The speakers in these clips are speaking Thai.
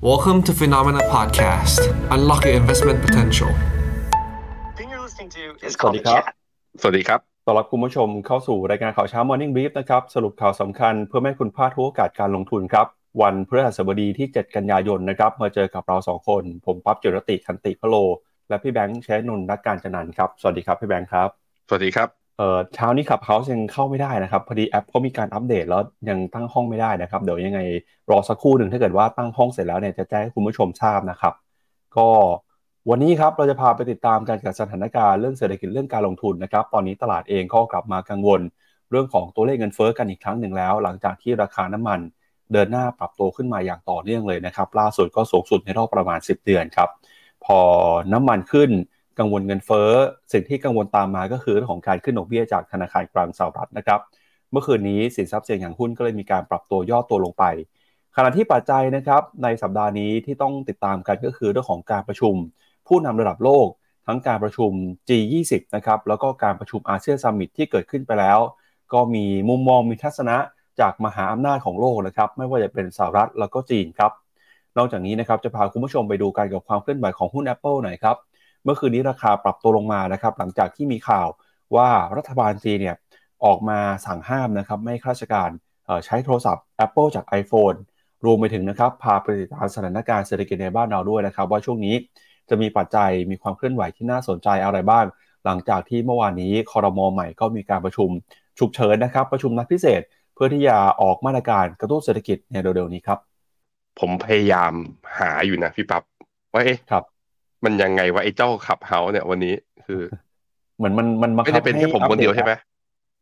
Welcome to Phenomena Podcast. Unlock your investment potential. thing you're listening to is สวัส called ดี the ครับ chat. สวัสดีครับ ต้อนรับคุณผู้ชมเข้าสู่รายการข่าวเช้า Morning Brief นะครับ สรุปข่าวสำคัญเพื่อไม่ให้คุณพลาดทุกโอกาสการลงทุนครับ วันพฤหัสบดีที่ 7 กันยายนนะครับ มาเจอกับเราสองคน ผมปั๊บจิรติคันติพะโล และพี่แบงค์แชนนท์นักการจันนันท์ครับ สวัสดีครับพี่แบงค์ครับ สวัสดีครับ เอ่อเช้านี้ขับเฮาส์ยังเข้าไม่ได้นะครับ พอดีแอปเขามีการอัปเดตแล้วยังตั้งห้องไม่ได้นะครับ เดี๋ยวยังไงรอสักครู่หนึ่งถ้าเกิดว่าตั้งห้องเสร็จแล้วเนี่ยจะแจ้งให้คุณผู้ชมทราบนะครับ ก็วันนี้ครับเราจะพาไปติดตามการกับสถานการณ์เรื่องเศรษฐกิจเรื่องการลงทุนนะครับ ตอนนี้ตลาดเองก็กลับมากังวล เรื่องของตัวเลขเงินเฟ้อกันอีกครั้งหนึ่งแล้ว หลังจากที่ราคาน้ำมันเดินหน้าปรับตัวขึ้นมาอย่างต่อเนื่องเลยนะครับ ล่าสุดก็สูงสุดในรอบประมาณ 10 เดือนครับ พอน้ำมันขึ้น กังวลเงินเฟ้อ สิ่งที่กังวลตามมาก็คือเรื่องของการขึ้นดอกเบี้ยจากธนาคารกลางสหรัฐนะครับ เมื่อคืนนี้สินทรัพย์เสี่ยงอย่างหุ้นก็เลยมีการปรับตัวย่อตัวลงไป ขณะที่ปัจจัยนะครับในสัปดาห์นี้ที่ต้องติดตามกันก็คือเรื่องของการประชุม ผู้นำระดับโลก ทั้งการประชุม G20 นะครับแล้วก็การประชุมอาเซียน summit ที่เกิดขึ้นไปแล้ว ก็มีมุมมองมีทัศนะจากมหาอำนาจของโลกนะครับไม่ว่าจะเป็นสหรัฐแล้วก็จีนครับนอกจากนี้นะครับจะพาคุณผู้ชมไปดูกันกับความเคลื่อนไหวของหุ้น Apple หน่อยครับ เมื่อคืนนี้ราคาปรับตัวลงมานะครับหลังจากที่มีข่าวว่ารัฐบาลจีนเนี่ยออกมาสั่งห้ามนะครับไม่ให้ข้าราชการเอ่อใช้โทรศัพท์ Apple จาก iPhone รวมไปถึงนะครับพาไปติดตามสถานการณ์เศรษฐกิจในบ้านเราด้วยนะครับ ว่าช่วงนี้จะมีปัจจัยมีความเคลื่อนไหวที่น่าสนใจอะไรบ้าง หลังจากที่เมื่อวานนี้คอรมอใหม่ก็มีการประชุมฉุกเฉินนะครับ ประชุมนัดพิเศษ เพื่อที่จะออกมาตรการกระตุ้นเศรษฐกิจในเร็วๆนี้ครับ ผมพยายามหาอยู่นะพี่ปับ๊บว่าเอ๊ะครับ มันยังไงวะไอ้เจ้าขับเฮาเนี่ยวันนี้คือ เหมือนมันมันบังไม่คับได้เป็นให้แค่ผมคนเดียวใช่ไหม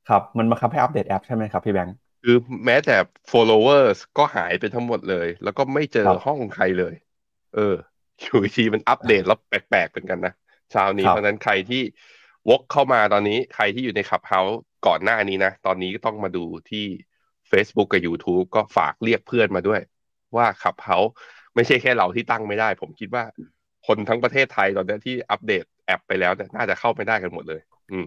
ครับ มันบังคับให้อัปเดตแอปใช่ไหมครับพี่แบงค์คือแม้แต่ followers ก็หายไปทั้งหมดเลย แล้วก็ไม่เจอครับห้องใครเลย เอออยู่ทีมันอัปเดตแล้วแปลกๆเหมือนกันนะเช้านี้ครับเพราะฉะนั้นใครที่วกเข้ามาตอนนี้ใครที่อยู่ในขับเฮาก่อนหน้านี้นะ ตอนนี้ก็ต้องมาดูที่ Facebook กับ YouTube ก็ฝากเรียกเพื่อนมาด้วย ว่าขับเฮาไม่ใช่แค่เราที่ตั้งไม่ได้ ผมคิดว่า คนทั้งประเทศไทยตอนนี้ที่อัปเดตแอปไปแล้วเนี่ยน่าจะเข้าไม่ได้กันหมดเลย อืม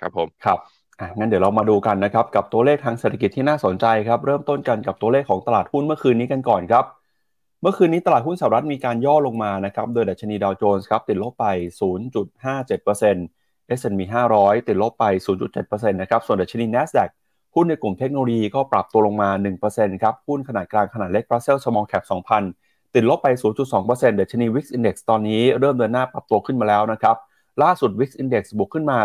ครับผมครับอะงั้นเดี๋ยวเรามาดูกันนะครับ กับตัวเลขทางเศรษฐกิจที่น่าสนใจครับ เริ่มต้นกันกับตัวเลขของตลาดหุ้นเมื่อคืนนี้กันก่อนครับ เมื่อคืนนี้ตลาดหุ้นสหรัฐมีการย่อลงมานะครับ โดยดัชนีดาวโจนส์ครับติดลบไป 0.57% S&P 500 ติดลบไป 0.7%นะครับส่วนดัชนี NASDAQ หุ้นในกลุ่มเทคโนโลยีก็ปรับตัวลงมา 1%ครับหุ้นขนาดกลางขนาดเล็ก Russell Small Cap 2,000 ติดลบไป 0.2%เดชนี Wix Index ตอนนี้เริ่มเดินหน้าปรับตัวขึ้นมาแล้วนะครับ ล่าสุด Wix Index บวกขึ้นมา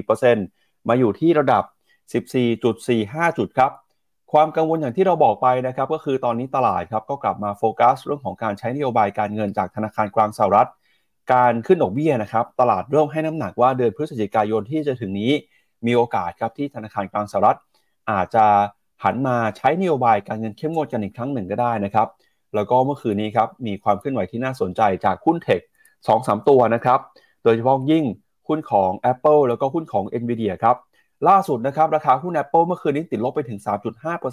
3.14%มาอยู่ที่ระดับ 14.45 จุดครับ ความกังวลอย่างที่เราบอกไปนะครับ ก็คือตอนนี้ตลาดครับก็กลับมาโฟกัส เรื่องของการใช้นโยบายการเงินจากธนาคารกลางสหรัฐ การขึ้นดอกเบี้ยนะครับ ตลาดเริ่มให้น้ำหนักว่าเดือนพฤศจิกายนที่จะถึงนี้ มีโอกาสครับที่ธนาคารกลางสหรัฐ อาจจะหันมาใช้นโยบายการเงินเข้มงวดกันอีกครั้งหนึ่งก็ได้นะครับ แล้วก็เมื่อคืนนี้ครับมีความเคลื่อนไหวที่น่าสนใจจากหุ้นเทคสองสามตัวนะครับ โดยเฉพาะยิ่งหุ้นของ Apple แล้วก็หุ้นของ Nvidia ครับ ล่าสุดนะครับราคาหุ้น Apple เมื่อคืนนี้ติดลบไปถึง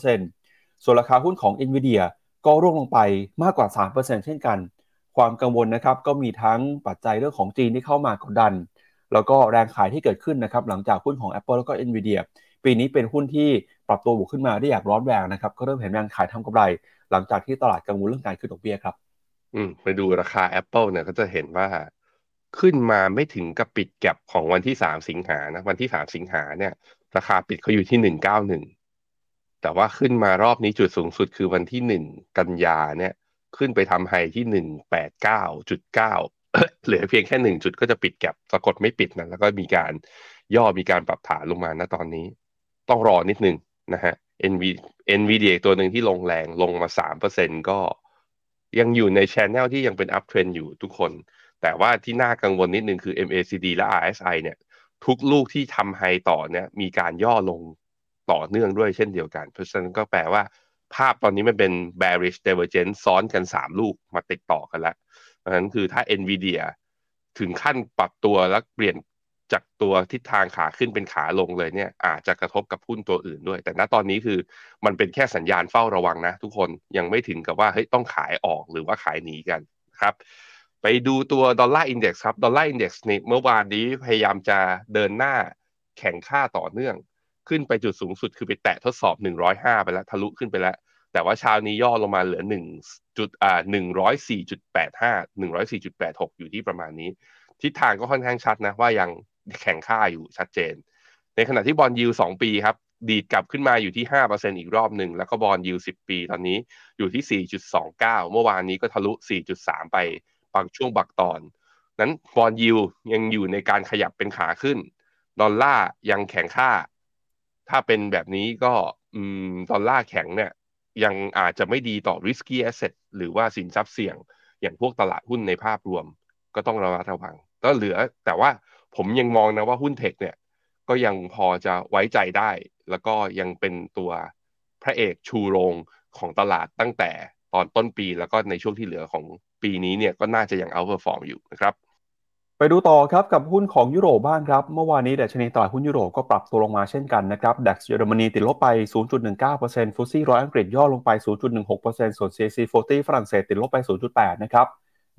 3.5%ส่วนราคาหุ้นของ Nvidia ก็ร่วงลงไปมากกว่า 3%เช่นกัน ความกังวลนะครับก็มีทั้งปัจจัยเรื่องของจีนที่เข้ามากดดัน แล้วก็แรงขายที่เกิดขึ้นนะครับหลังจากหุ้นของ Apple แล้วก็ Nvidia ปีนี้เป็นหุ้นที่ปรับตัวบวกขึ้นมาได้อย่างร้อนแรงนะครับก็เริ่มเห็นแรงขายทำกำไร หลังจากที่ตลาดกังวลเรื่องการขึ้นดอกเบี้ยครับ อืมไปดูราคา Apple เนี่ยก็จะเห็นว่าขึ้นมาไม่ถึงกับปิดแก็บของวันที่สามสิงหานะวันที่สามสิงหาเนี่ย ราคาปิดเขาอยู่ที่หนึ่งเก้าหนึ่งแต่ว่าขึ้นมารอบนี้จุดสูงสุดคือวันที่หนึ่งกันยาเนี่ย ขึ้นไปทำไฮที่หนึ่งแปดเก้าจุดเก้าเหลือเพียงแค่หนึ่งจุดก็จะปิดแก็บปรากฏไม่ปิดนะแล้วก็มีการย่อมีการปรับฐานลงมาณตอนนี้ ต้องรอนิดนึงนะฮะ NV NVDA ตัวหนึ่งที่ลงแรงลงมาสามเปอร์เซ็นก็ยังอยู่ในช n นลที่ยังเป็น up trend อยู่ทุกคน แต่ว่าที่น่ากังวลนิดนึงคือ MACD และ RSI เนี่ย ทุกลูกที่ทำไฮต่อเนี่ยมีการย่อลงต่อเนื่องด้วยเช่นเดียวกัน เพราะฉะนั้นก็แปลว่าภาพตอนนี้มันเป็น bearish divergence ซ้อนกัน 3 ลูกมาติดต่อกันแล้วเพราะฉะนั้นคือถ้า NVIDIA ถึงขั้นปรับตัวแล้วเปลี่ยน จากตัวทิศทางขาขึ้นเป็นขาลงเลยเนี่ยอาจจะกระทบกับหุ้นตัวอื่นด้วย แต่ณตอนนี้คือมันเป็นแค่สัญญาณเฝ้าระวังนะ ทุกคนยังไม่ถึงกับว่าเฮ้ยต้องขายออกหรือว่าขายหนีกันครับไปดูตัวดอลลาร์อินเด็กซ์ครับดอลลาร์อินเด็กซ์นี่เมื่อวานนี้พยายามจะเดินหน้าแข่งค่าต่อเนื่อง ขึ้นไปจุดสูงสุดคือไปแตะทดสอบ 105 ไปแล้วทะลุขึ้นไปแล้ว แต่ว่าเช้านี้ย่อลงมาเหลือหนึ่งจุดอ่าหนึ่งร้อยสี่จุดแปดห้าหนึ่งร้อยสี่จุดแปดหกอยู่ที่ประมาณนี้ ทิศทางก็ค่อนข้างชัดนะว่ายัง แข่งค่าอยู่ชัดเจน ในขณะที่บอลยูสองปีครับ ดีดกลับขึ้นมาอยู่ที่ห้าเปอร์เซ็นอีกรอบหนึ่ง แล้วก็บอลยูสิบปีตอนนี้อยู่ที่สี่จุดสองเก้าเมื่อวานนี้ก็ทะลุสี่จุดสามไปบางช่วงบางตอน นั้น bond yield ยังอยู่ในการขยับเป็นขาขึ้น ดอลลาร์ยังแข็งค่า ถ้าเป็นแบบนี้ก็อดอลลาร์แข็งเนี่ยยังอาจจะไม่ดีต่อ risky asset หรือว่าสินทรัพย์เสี่ยง อย่างพวกตลาดหุ้นในภาพรวม ก็ต้องระมัดระวัง ก็เหลือแต่ว่า ผมยังมองนะว่าหุ้น tech เนี่ย ก็ยังพอจะไว้ใจได้ แล้วก็ยังเป็นตัวพระเอกชูโรงของตลาดตั้งแต่ตอนต้นปีแล้วก็ในช่วงที่เหลือของปีนี้เนี่ยก็น่าจะยัง outperform อยู่นะครับไปดูต่อครับกับหุ้นของยุโรปบ้างครับ เมื่อวานนี้ดัชนีตลาดหุ้นยุโรปก็ปรับตัวลงมาเช่นกันนะครับดัคเยอรมนีติดลบไป 0.19%ฟุตซี่ร้อยอังกฤษย่อลงไป 0.16%ส่วน CAC 40ฝรั่งเศสติดลบไป 0.8 นะครับ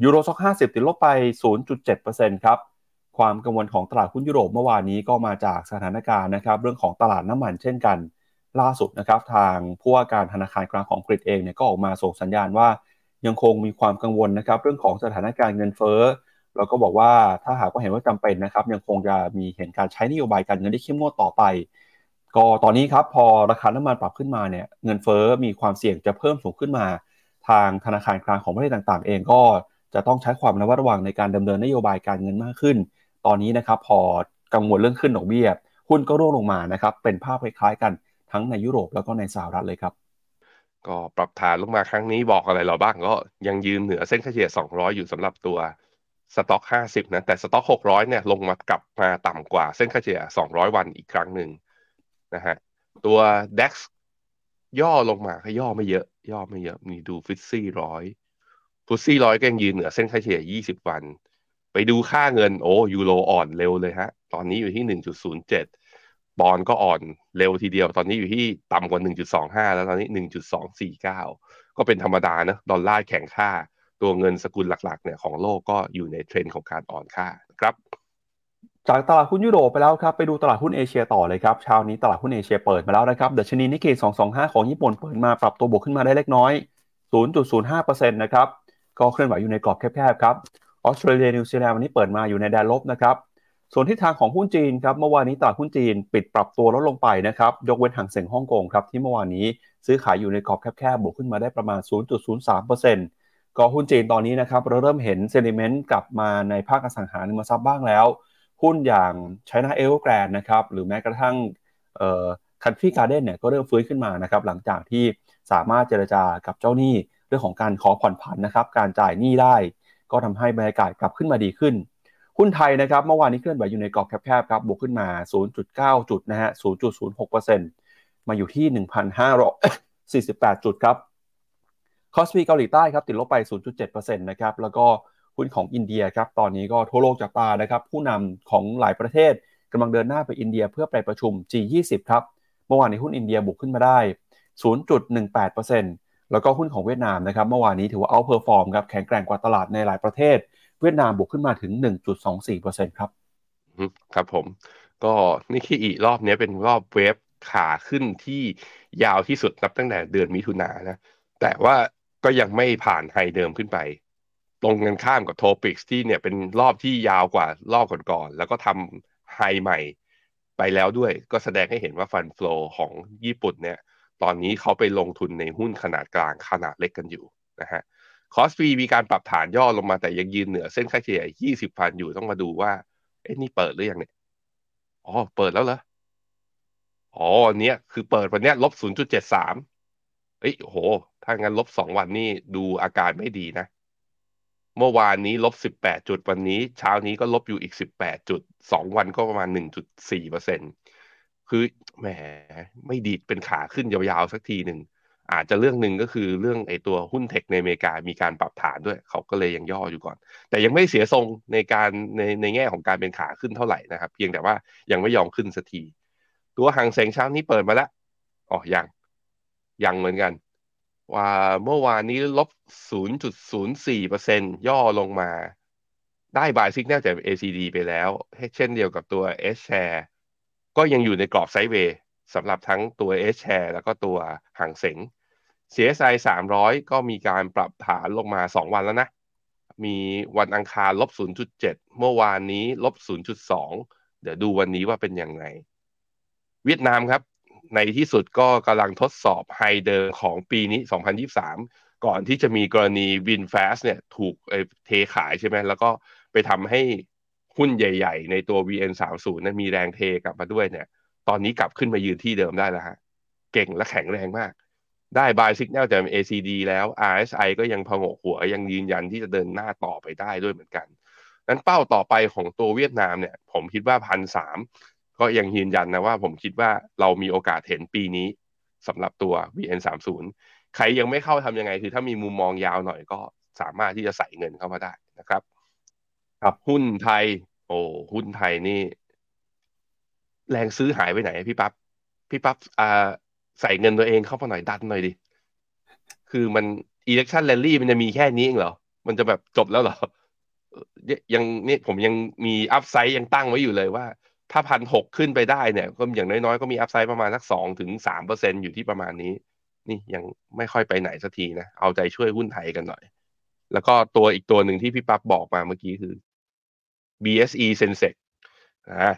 ยูโรซ็อก50 ติดลบไป 0.7%ครับ ความกังวลของตลาดหุ้นยุโรปเมื่อวานนี้ก็มาจากสถานการณ์นะครับ เรื่องของตลาดน้ำมันเช่นกัน ล่าสุดนะครับ ทางผู้ว่าการธนาคารกลางของอังกเองเนี่ยก็ออกมาส่งสัญญาณว่า ยังคงมีความกังวลนะครับ เรื่องของสถานการณ์เงินเฟ้อแล้วก็บอกว่าถ้าหากว่าเห็นว่าจำเป็นนะครับ ยังคงจะมีเห็นการใช้นโยบายการเงินที่เข้มงวดต่อไป ก็ตอนนี้ครับพอราคาน้ำมันปรับขึ้นมาเนี่ยเงินเฟ้อมีความเสี่ยงจะเพิ่มสูงขึ้นมา ทางธนาคารกลางของประเทศต่างๆ เองก็จะต้องใช้ความระมัดระวังในการดำเนินนโยบายการเงินมากขึ้น ตอนนี้นะครับพอกังวลเรื่องขึ้นดอกเบี้ยหุ้นก็ร่วงลงมานะครับเป็นภาพคล้ายๆกันทั้งในยุโรปแล้วก็ในสหรัฐเลยครับ ก็ปรับฐานลงมาครั้งนี้บอกอะไรเราบ้างก็ยังยืนเหนือเส้นค่าเฉลี่ย 200 อยู่สำหรับตัวสต็อก50 นะ แต่สต็อก600 เนี่ยลงมากลับมาต่ำกว่าเส้นค่าเฉลี่ย 200 วันอีกครั้งหนึ่งนะฮะตัว DAX ย่อลงมาก็ย่อไม่เยอะ ย่อไม่เยอะ มีดูฟิตซี่ร้อยฟุตซี่ร้อยก็ยังยืนเหนือเส้นค่าเฉลี่ย 20 วัน ไปดูค่าเงินโอ้ยูโรอ่อนเร็วเลยฮะ ตอนนี้อยู่ที่1.07ปอนด์ก็อ่อนเร็วทีเดียว ตอนนี้อยู่ที่ต่ำกว่า1.25แล้วตอนนี้1.249ก็เป็นธรรมดานะดอลลาร์แข็งค่า ตัวเงินสกุลหลักๆเนี่ยของโลกก็อยู่ในเทรนด์ของการอ่อนค่าครับจากตลาดหุ้นยุโรปไปแล้วครับ ไปดูตลาดหุ้นเอเชียต่อเลยครับเช้านี้ตลาดหุ้นเอเชียเปิดมาแล้วนะครับดัชนีนิกเคอิ225 ของญี่ปุ่นเปิดมาปรับตัวบวกขึ้นมาได้เล็กน้อย 0.05%นะครับก็เคลื่อนไหวอยู่ในกรอบแคบๆครับ ออสเตรเลียนิวซีแลนด์วันนี้เปิดมาอยู่ในแดนลบนะครับส่วนทิศทางของหุ้นจีนครับเมื่อวานนี้ตลาดหุ้นจีนปิดปรับตัวลดลงไปนะครับยกเว้นฮั่งเส็งฮ่องกงครับที่เมื่อวานนี้ซื้อขายอยู่ในกรอบแคบๆบวกขึ้นมาได้ประมาณ 0.03%ก็หุ้นจีนตอนนี้นะครับเราเริ่มเห็น sentiment กลับมาในภาคอสังหาริมทรัพย์บ้างแล้ว หุ้นอย่าง China e v e r g r a n d นะครับหรือแม้กระทั่งเอ่อ Country Garden เนี่ยก็เริ่มฟื้นขึ้นมานะครับหลังจากที่สามารถเจรจากับเจ้าหนี้เรื่องของการขอผ่อนผันนะครับการจ่ายหนี้ได้ ก็ทำให้บรรยากาศกลับขึ้นมาดีขึ้น หุ้นไทยนะครับเมื่อวานนี้เคลื่อนไหวอยู่ในกรอบแคบๆครับบวกขึ้นมา 0.9 จุดนะฮะ 0.06%มาอยู่ที่ 1,548 จุดครับคอสปีเกาหลีใต้ครับติดลบไป 0.7%นะครับแล้วก็หุ้นของอินเดียครับตอนนี้ก็ทั่วโลกจับตานะครับผู้นำของหลายประเทศกำลังเดินหน้าไปอินเดียเพื่อไปประชุม G20 ครับเมื่อวานนี้หุ้นอินเดียบวกขึ้นมาได้ 0.18% แล้วก็หุ้นของเวียดนามนะครับเมื่อวานนี้ถือว่า outperform ครับแข็งแกร่งกว่าตลาดในหลายประเทศ เวียดนามบวกขึ้นมาถึง 1.24%ครับครับผม ก็นี่คืออีกรอบนี้เป็นรอบ wave ขาขึ้นที่ยาวที่สุดนับตั้งแต่เดือนมิถุนายนนะแต่ว่าก็ยังไม่ผ่าน high เดิมขึ้นไป ตรงกันข้ามกับ TOPIX ที่เนี่ยเป็นรอบที่ยาวกว่ารอบก่อนๆแล้วก็ทำไฮใหม่ไปแล้วด้วย ก็แสดงให้เห็นว่าฟันฟลอของญี่ปุ่นเนี่ย ตอนนี้เขาไปลงทุนในหุ้นขนาดกลางขนาดเล็กกันอยู่นะฮะคอสปีมีการปรับฐานย่อลงมาแต่ยังยืนเหนือเส้นค่าเฉลี่ย 20 พันอยู่ต้องมาดูว่า เอ้นี่เปิดหรือยังเนี่ย อ๋อ เปิดแล้วเหรอ อ๋อเนี้ยคือเปิดวันเนี้ยลบ 0.73 เอ้ยโห ถ้างั้นลบสองวันนี่ดูอาการไม่ดีนะ เมื่อวานนี้ลบ 18 จุดวันนี้ เช้านี้ก็ลบอยู่อีก 18 จุดสองวันก็ประมาณ 1.4เปอร์เซ็นต คือแหมไม่ดีดเป็นขาขึ้นยาวๆสักทีหนึ่งอาจจะเรื่องหนึ่งก็คือเรื่องไอ้ตัวหุ้นเทคในอเมริกามีการปรับฐานด้วย เขาก็เลยยังย่ออยู่ก่อน แต่ยังไม่เสียทรงในการในในแง่ของการเป็นขาขึ้นเท่าไหร่นะครับ เพียงแต่ว่ายังไม่ยอมขึ้นสักที ตัวหางเสงเช้านี้เปิดมาแล้วอ๋อยังยังเหมือนกัน ว่าเมื่อวานนี้ลบ 0.04%ย่อลงมา ได้บายซิกแนลจาก ACD ไปแล้ว เช่นเดียวกับตัว S share ก็ยังอยู่ในกรอบไซด์เวย์สำหรับทั้งตัว S share แล้วก็ตัวหางเสง CSI 300 ก็มีการปรับฐานลงมา 2 วันแล้วนะ มีวันอังคารลบ 0.7 เมื่อวานนี้ลบ 0.2 เดี๋ยวดูวันนี้ว่าเป็นยังไง เวียดนามครับ ในที่สุดก็กำลังทดสอบไฮเดิมของปีนี้ 2023 ก่อนที่จะมีกรณีวินแฟสเนี่ยถูกเทขายใช่ไหม แล้วก็ไปทำให้ หุ้นใหญ่ ๆ ในตัว VN30 นั้นมีแรงเทกลับมาด้วยเนี่ย ตอนนี้กลับขึ้นมายืนที่เดิมได้แล้วฮะ เก่งและแข็งแรงมาก ได้ buy signal จาก ACD แล้ว RSI ก็ยังพงกหัวยังยืนยันที่จะเดินหน้าต่อไปได้ด้วยเหมือนกัน นั้นเป้าต่อไปของตัวเวียดนามเนี่ย ผมคิดว่าพันสามก็ยังยืนยันนะว่าผมคิดว่าเรามีโอกาสเห็นปีนี้สำหรับตัว VN30 ใครยังไม่เข้าทำยังไง คือถ้ามีมุมมองยาวหน่อยก็สามารถที่จะใส่เงินเข้ามาได้นะครับ ครับหุ้นไทย โอ้หุ้นไทยนี่ แรงซื้อหายไปไหนพี่ปับ๊บพี่ปั๊บอ่าใส่เงินตัวเองเข้ามาหน่อยดันหน่อยดิ คือมัน election rally มันจะมีแค่นี้เองเหรอ มันจะแบบจบแล้วเหรอ ยังนี่ผมยังมีอัพไซด์ยังตั้งไว้อยู่เลยว่า ถ้าพันหกขึ้นไปได้เนี่ย ก็อย่างน้อยๆ ก็มีอัพไซด์ประมาณสักสองถึงสามเปอร์เซ็นอยู่ที่ประมาณนี้ นี่ยังไม่ค่อยไปไหนสักทีนะ เอาใจช่วยหุ้นไทยกันหน่อย แล้วก็ตัวอีกตัวหนึ่งที่พี่ปั๊บบอกมาเมื่อกี้คือ BSE Sensex นะ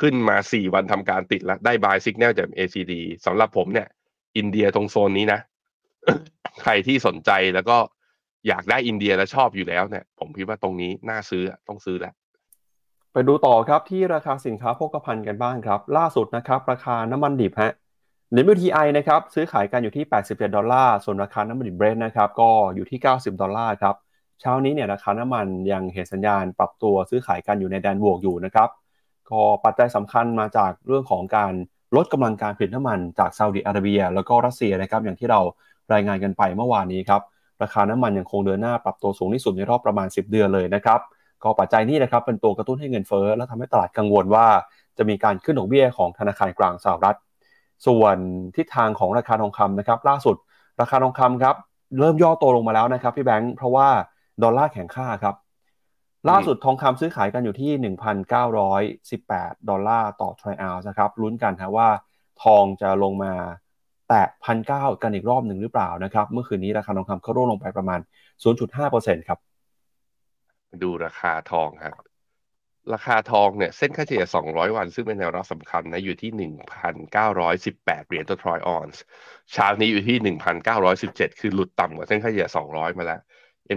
ขึ้นมาสี่วันทำการติดแล้ว ได้ buy signal จาก ACD สำหรับผมเนี่ย อินเดียตรงโซนนี้นะ ใครที่สนใจแล้วก็อยากได้อินเดียและชอบอยู่แล้วเนี่ย ผมคิดว่าตรงนี้น่าซื้อต้องซื้อแล้ว ไปดูต่อครับที่ราคาสินค้าโภคภัณฑ์กันบ้างครับ ล่าสุดนะครับ ราคาน้ำมันดิบฮะ WTI นะครับซื้อขายกันอยู่ที่ 87 ดอลลาร์ ส่วนราคาน้ำมันดิบเบรนท์นะครับก็อยู่ที่ 90 ดอลลาร์ครับ เช้านี้เนี่ยราคาน้ำมันยังเห็นสัญญาณปรับตัวซื้อขายกันอยู่ในแดนบวกอยู่นะครับก็ปัจจัยสำคัญมาจากเรื่องของการลดกำลังการผลิตน้ำมันจากซาอุดิอาระเบีย แล้วก็รัสเซียนะครับอย่างที่เรารายงานกันไปเมื่อวานนี้ครับราคาน้ำมันยังคงเดินหน้าปรับตัวสูงที่สุดในรอบประมาณ 10 เดือนเลยนะครับก็ปัจจัยนี้นะครับเป็นตัวกระตุ้นให้เงินเฟ้อและทำให้ตลาดกังวลว่า จะมีการขึ้นดอกเบี้ยของธนาคารกลางสหรัฐ ส่วนทิศทางของราคาทองคำนะครับล่าสุด ราคาทองคำครับเริ่มย่อตัวลงมาแล้วนะครับพี่แบงค์เพราะว่า ดอลลาร์แข็งค่าครับ ล่าสุดทองคำซื้อขายกันอยู่ที่ 1,918 ดอลลาร์ต่อทรัลล์นะครับลุ้นกันนะว่าทองจะลงมาแตะพันเก้ากันอีกรอบหนึ่งหรือเปล่านะครับ เมื่อคืนนี้ราคาทองคำก็ร่วงลงไปประมาณ 0.5%ครับ ดูราคาทองครับราคาทองเนี่ยเส้นค่าเฉลี่ย 200 วัน ซึ่งเป็นแนวรับสำคัญนะอยู่ที่ 1,918 เหรียญต่อทรอยออนซ์เช้านี้อยู่ที่ 1,917 คือหลุดต่ำกว่าเส้นค่าเฉลี่ย 200 มาแล้ว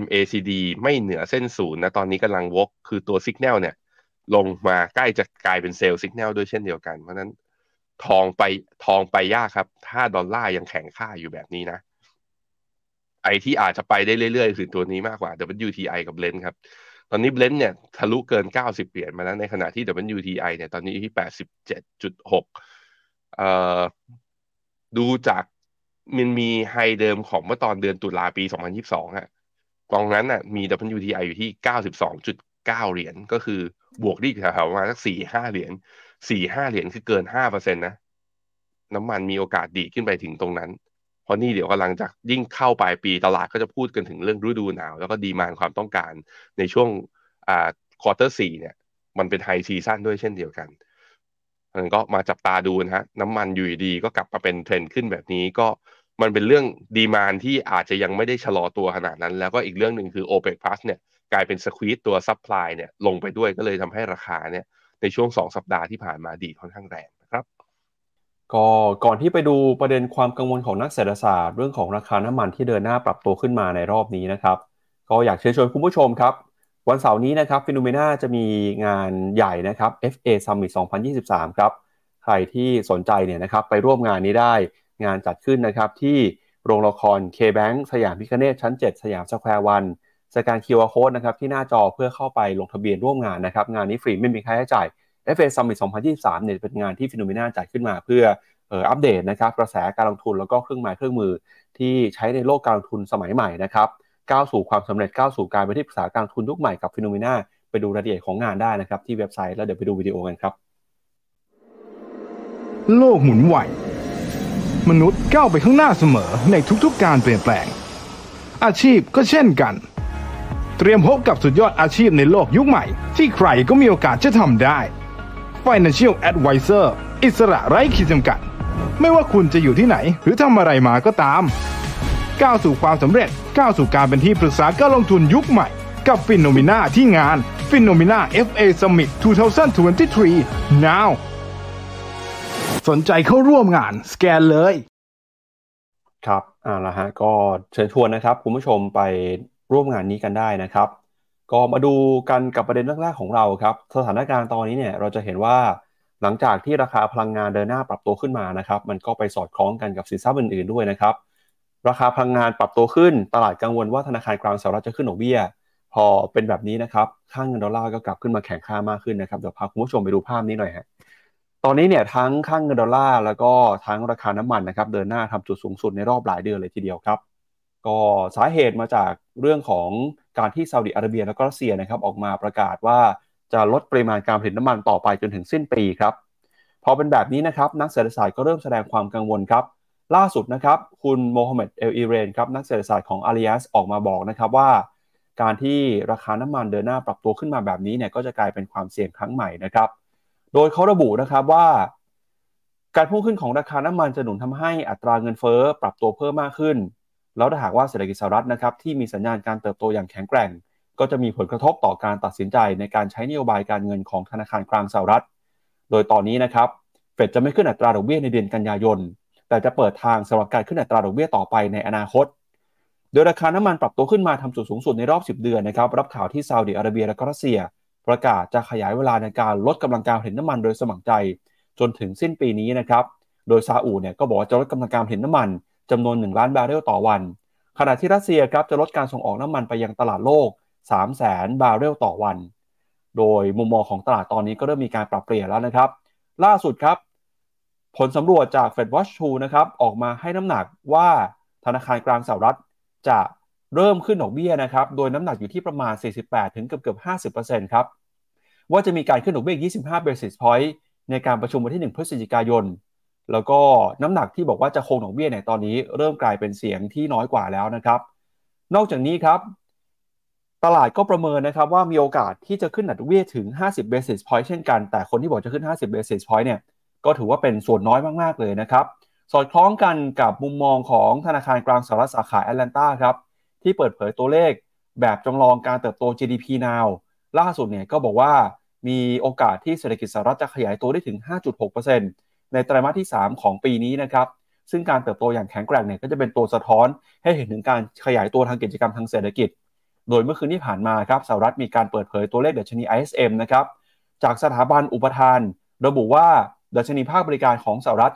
MACD ไม่เหนือเส้นศูนย์นะตอนนี้กำลังวก คือตัวสัญญาณเนี่ย ลงมาใกล้จะกลายเป็นเซลล์สัญญาณด้วยเช่นเดียวกัน เพราะนั้นทองไปทองไปยากครับ ถ้าดอลลาร์ยังแข็งค่าอยู่แบบนี้นะ ไอที่อาจจะไปได้เรื่อยๆคือตัวนี้มากกว่า WTI กับเบลนครับ ตอนนี้เบลนเนี่ยทะลุเกิน 90 เหรียญมาแล้วในขณะที่ WTI เนี่ยตอนนี้อยู่ที่ 87.6เอ่อดูจากมันมีไฮเดิมของเมื่อตอนเดือนตุลาปี 2022อะ ตรงนั้นน่ะมี WTI อยู่ที่ 92.9 เหรียญก็คือบวกได้แถวๆมาสัก4-5เหรียญ4-5เหรียญคือเกิน5%นะ น้ำมันมีโอกาสดีขึ้นไปถึงตรงนั้น เพราะนี่เดี๋ยวกำลังจะยิ่งเข้าปลายปีตลาดก็จะพูดกันถึงเรื่องฤดูหนาว แล้วก็ดีมานความต้องการในช่วงอ่า quarter สี่เนี่ย มันเป็น high season ด้วยเช่นเดียวกันมันก็มาจับตาดูนะฮะน้ำมันอยู่ดีก็กลับมาเป็นเทรนด์ขึ้นแบบนี้ก็ มันเป็นเรื่อง demand ที่อาจจะยังไม่ได้ชะลอตัวขนาดนั้น แล้วก็อีกเรื่องหนึ่งคือ OPEC Plus เนี่ยกลายเป็น squeeze ตัว supply เนี่ยลงไปด้วยก็เลยทำให้ราคาเนี่ยในช่วง 2 สัปดาห์ที่ผ่านมาดีดค่อนข้างแรงนะครับ ก็ก่อนที่ไปดูประเด็นความกังวลของนักเศรษฐศาสตร์ เรื่องของราคาน้ำมันที่เดินหน้าปรับตัวขึ้นมาในรอบนี้นะครับ ก็อยากเชิญชวนคุณผู้ชมครับ วันเสาร์นี้นะครับ FINNOMENA จะมีงานใหญ่นะครับ FA Summit 2023 ครับ ใครที่สนใจเนี่ยนะครับไปร่วมงานนี้ได้ งานจัดขึ้นนะครับที่โรงละคร K-Bank สยามพิฆเนศชั้น 7 สยามสแควร์วันสแกน QR Code นะครับที่หน้าจอเพื่อเข้าไปลงทะเบียนร่วมงานนะครับงานนี้ฟรีไม่มีค่าใช้จ่าย FA Summit 2023เนี่ยเป็นงานที่ FINNOMENA จัดขึ้นมาเพื่ออัปเดตนะครับกระแสการลงทุนแล้วก็เครื่องไม้เครื่องมือ ที่ใช้ในโลกการลงทุนสมัยใหม่นะครับก้าวสู่ความสำเร็จก้าวสู่การเป็นที่ปรึกษาการลงทุนยุคใหม่กับฟิโนเมนาไปดูรายละเอียดของงานได้นะครับที่เว็บไซต์แล้วเดี๋ยวไปดูวิดีโอกันครับ โลกหมุนไว มนุษย์ก้าวไปข้างหน้าเสมอในทุกๆการเปลี่ยนแปลง อาชีพก็เช่นกัน เตรียมพบกับสุดยอดอาชีพในโลกยุคใหม่ ที่ใครก็มีโอกาสจะทำได้ Financial Advisor อิสระไร้ขีดจำกัด ไม่ว่าคุณจะอยู่ที่ไหน หรือทำอะไรมาก็ตาม ก้าวสู่ความสำเร็จก้าวสู่การเป็นที่ปรึกษาการลงทุนยุคใหม่ กับ FINNOMENA ที่งาน FINNOMENA FA Summit 2023 now สนใจเข้าร่วมงานสแกนเลย ครับเอาล่ะฮะก็เชิญชวนนะครับคุณผู้ชมไปร่วมงานนี้กันได้นะครับ ก็มาดูกันกับประเด็นเรื่องแรกของเราครับ สถานการณ์ตอนนี้เนี่ยเราจะเห็นว่าหลังจากที่ราคาพลังงานเดินหน้าปรับตัวขึ้นมานะครับ มันก็ไปสอดคล้องกันกับสินทรัพย์อื่นๆด้วยนะครับ ราคาพลังงานปรับตัวขึ้น ตลาดกังวลว่าธนาคารกลางสหรัฐจะขึ้นดอกเบี้ย พอเป็นแบบนี้นะครับ ค่างเงินดอลลาร์ก็กลับขึ้นมาแข็งค่ามากขึ้นนะครับเดี๋ยวพาคุณผู้ชมไปดูภาพนี้หน่อยฮะ ตอนนี้เนี่ยทั้งค่างเงินดอลลาร์แล้วก็ทั้งราคาน้ำมันนะครับเดินหน้าทำจุดสูงสุดในรอบหลายเดือนเลยทีเดียวครับ ก็สาเหตุมาจากเรื่องของการที่ซาอุดิอาระเบีย และก็รัสเซียนะครับออกมาประกาศว่าจะลดปริมาณการผลิตน้ำมันต่อไปจนถึงสิ้นปีครับพอเป็นแบบนี้นะครับนักเศรษฐศาสตร์ก็เริ่มแสดงความกังวลครับ ล่าสุดนะครับคุณโมฮัมเหม็ดเอลอิเรนครับนักเศรษฐศาสตร์ของอาริยัสออกมาบอกนะครับว่า การที่ราคาน้ำมันเดินหน้าปรับตัวขึ้นมาแบบนี้เนี่ยก็จะกลายเป็นความเสี่ยงครั้งใหม่นะครับ โดยเขาระบุนะครับว่า การพุ่งขึ้นของราคาน้ำมันจะหนุนทำให้อัตราเงินเฟ้อปรับตัวเพิ่มมากขึ้น แล้วถ้าหากว่าเศรษฐกิจสหรัฐนะครับที่มีสัญญาณการเติบโตอย่างแข็งแกร่ง ก็จะมีผลกระทบต่อการตัดสินใจในการใช้นโยบายการเงินของธนาคารกลางสหรัฐ โดยตอนนี้นะครับเฟดจะไม่ขึ้นอัตราดอกเบี้ยในเดือนกันยายน แต่จะเปิดทางสำหรับการขึ้นอัตราดอกเบี้ยต่อไปในอนาคต โดยราคาน้ำมันปรับตัวขึ้นมาทำจุดสูงสุดในรอบ 10 เดือนนะครับรับข่าวที่ซาอุดิอาระเบียและรัสเซีย ประกาศจะขยายเวลาในการลดกำลังการผลิตน้ำมันโดยสมัครใจ จนถึงสิ้นปีนี้นะครับ โดยซาอุเนี่ยก็บอกว่าจะลดกำลังการผลิตน้ำมันจำนวน 1 ล้านบาร์เรลต่อวัน ขณะที่รัสเซียครับจะลดการส่งออกน้ำมันไปยังตลาดโลก 3 0 0แสนบาร์เรลต่อวัน โดยมุมมองของตลาดตอนนี้ก็เริ่มมีการปรับเปลี่ยนแล้วนะครับ ล่าสุดครับผลสำรวจจาก Fed Watch 2นะครับออกมาให้น้ำหนักว่าธนาคารกลางสหรัฐจะ เริ่มขึ้นดอกเบี้ยนะครับ โดยน้ำหนักอยู่ที่ประมาณ 48 ถึงเกือบเกือบ50%ครับ ว่าจะมีการขึ้นดอกเบี้ย 25 basis point ในการประชุมวันที่ 1 พฤศจิกายน แล้วก็น้ำหนักที่บอกว่าจะคงดอกเบี้ยในตอนนี้เริ่มกลายเป็นเสียงที่น้อยกว่าแล้วนะครับ นอกจากนี้ครับ ตลาดก็ประเมินนะครับว่ามีโอกาสที่จะขึ้นดอกเบี้ยถึง 50 basis point เช่นกัน แต่คนที่บอกจะขึ้น 50 basis point เนี่ย ก็ถือว่าเป็นส่วนน้อยมากๆเลยนะครับ สอดคล้องกันกับมุมมองของธนาคารกลางสหรัฐสาขาแอตแลนตาครับ ที่เปิดเผยตัวเลขแบบจำลองการเติบโต GDP now ล่าสุดเนี่ยก็บอกว่ามีโอกาสที่เศรษฐกิจสหรัฐจะขยายตัวได้ถึง 5.6%ในไตรมาสที่ 3 ของปีนี้นะครับซึ่งการเติบโตอย่างแข็งแกร่งเนี่ยก็จะเป็นตัวสะท้อนให้เห็นถึงการขยายตัวทางกิจกรรมทางเศรษฐกิจ โดยเมื่อคืนที่ผ่านมาครับสหรัฐมีการเปิดเผยตัวเลขดัชนี ISM นะครับจากสถาบันอุปทาน ระบุว่าดัชนีภาคบริการของสหรัฐ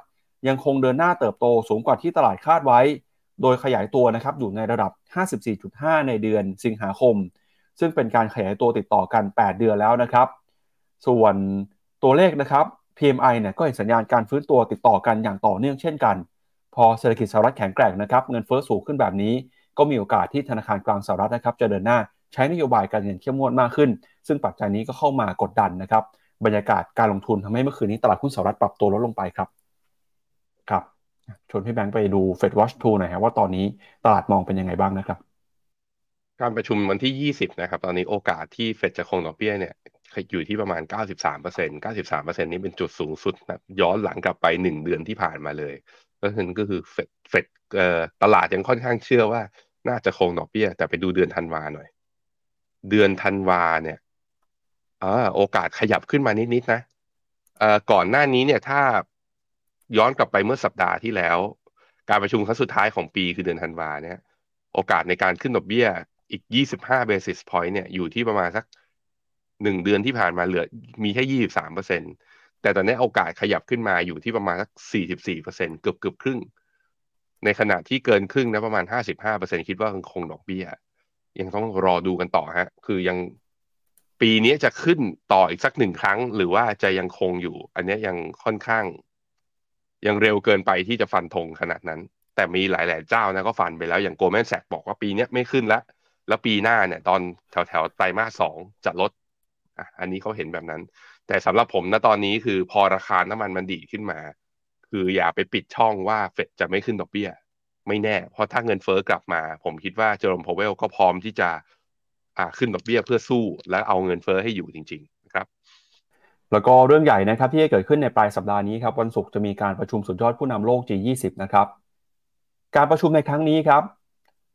ยังคงเดินหน้าเติบโตสูงกว่าที่ตลาดคาดไว้ โดยขยายตัวนะครับอยู่ในระดับ 54.5 ในเดือนสิงหาคม ซึ่งเป็นการขยายตัวติดต่อกัน 8 เดือนแล้วนะครับ ส่วนตัวเลขนะครับ PMI เนี่ยก็เห็นสัญญาณการฟื้นตัวติดต่อกันอย่างต่อเนื่องเช่นกัน พอเศรษฐกิจสหรัฐแข็งแกร่งนะครับเงินเฟ้อสูงขึ้นแบบนี้ ก็มีโอกาสที่ธนาคารกลางสหรัฐนะครับจะเดินหน้าใช้นโยบายการเงินเข้มงวดมากขึ้น ซึ่งปัจจัยนี้ก็เข้ามากดดันนะครับบรรยากาศการลงทุนทำให้เมื่อคืนนี้ตลาดหุ้นสหรัฐปรับตัวลดลงไปครับ ชวนพี่แบงค์ไปดู Fed Watch 2หน่อยครับว่าตอนนี้ตลาดมองเป็นยังไงบ้างนะครับ การประชุมวันที่ 20 นะครับ ตอนนี้โอกาสที่เฟดจะคงดอกเบี้ยเนี่ยอยู่ที่ประมาณ 93เปอร์เซ็นต์93เปอร์เซ็นต์นี้เป็นจุดสูงสุดนะย้อนหลังกลับไป 1 เดือนที่ผ่านมาเลยก็คือก็คือเฟดเฟดตลาดยังค่อนข้างเชื่อว่า น่าจะคงดอกเบี้ย แต่ไปดูเดือนธันวาหน่อย เดือนธันวาเนี่ยอ่าโอกาสขยับขึ้นมานิดๆนะก่อนหน้านี้เนี่ยถ้า ย้อนกลับไปเมื่อสัปดาห์ที่แล้ว การประชุมครั้งสุดท้ายของปีคือเดือนธันวาเนี่ย โอกาสในการขึ้นดอกเบี้ยอีก 25 basis point เนี่ยอยู่ที่ประมาณสักหนึ่งเดือนที่ผ่านมาเหลือมีแค่ 23เปอร์เซ็นแต่ตอนนี้โอกาสขยับขึ้นมาอยู่ที่ประมาณสัก 44เปอร์เซ็นเกือบเกือบครึ่ง ในขณะที่เกินครึ่งนะประมาณ 55เปอร์เซ็นคิดว่าคงดอกเบี้ย ยังต้องรอดูกันต่อฮะ คือยังปีนี้จะขึ้นต่ออีกสักหนึ่งครั้ง หรือว่าจะยังคงอยู่ อันนี้ยังค่อนข้าง ยังเร็วเกินไปที่จะฟันธงขนาดนั้น แต่มีหลาย ๆ เจ้านะก็ฟันไปแล้วอย่างโกลแมนแซกบอกว่าปีนี้ไม่ขึ้นแล้วแล้วปีหน้าเนี่ยตอนแถวแถวไตรมาสสองจะลดอะอันนี้เขาเห็นแบบนั้น แต่สำหรับผมนะตอนนี้คือพอราคาน้ำมันมันดีขึ้นมา คืออย่าไปปิดช่องว่าเฟดจะไม่ขึ้นดอกเบี้ย ไม่แน่ เพราะถ้าเงินเฟ้อกลับมา ผมคิดว่าเจอร์มพาวเวลก็พร้อมที่จะอ่าขึ้นดอกเบี้ยเพื่อสู้ และเอาเงินเฟ้อให้อยู่จริง ๆ แล้วก็เรื่องใหญ่นะครับที่จะเกิดขึ้นในปลายสัปดาห์นี้ครับวันศุกร์จะมีการประชุมสุดยอดผู้นำโลก G20 นะครับการประชุมในครั้งนี้ครับ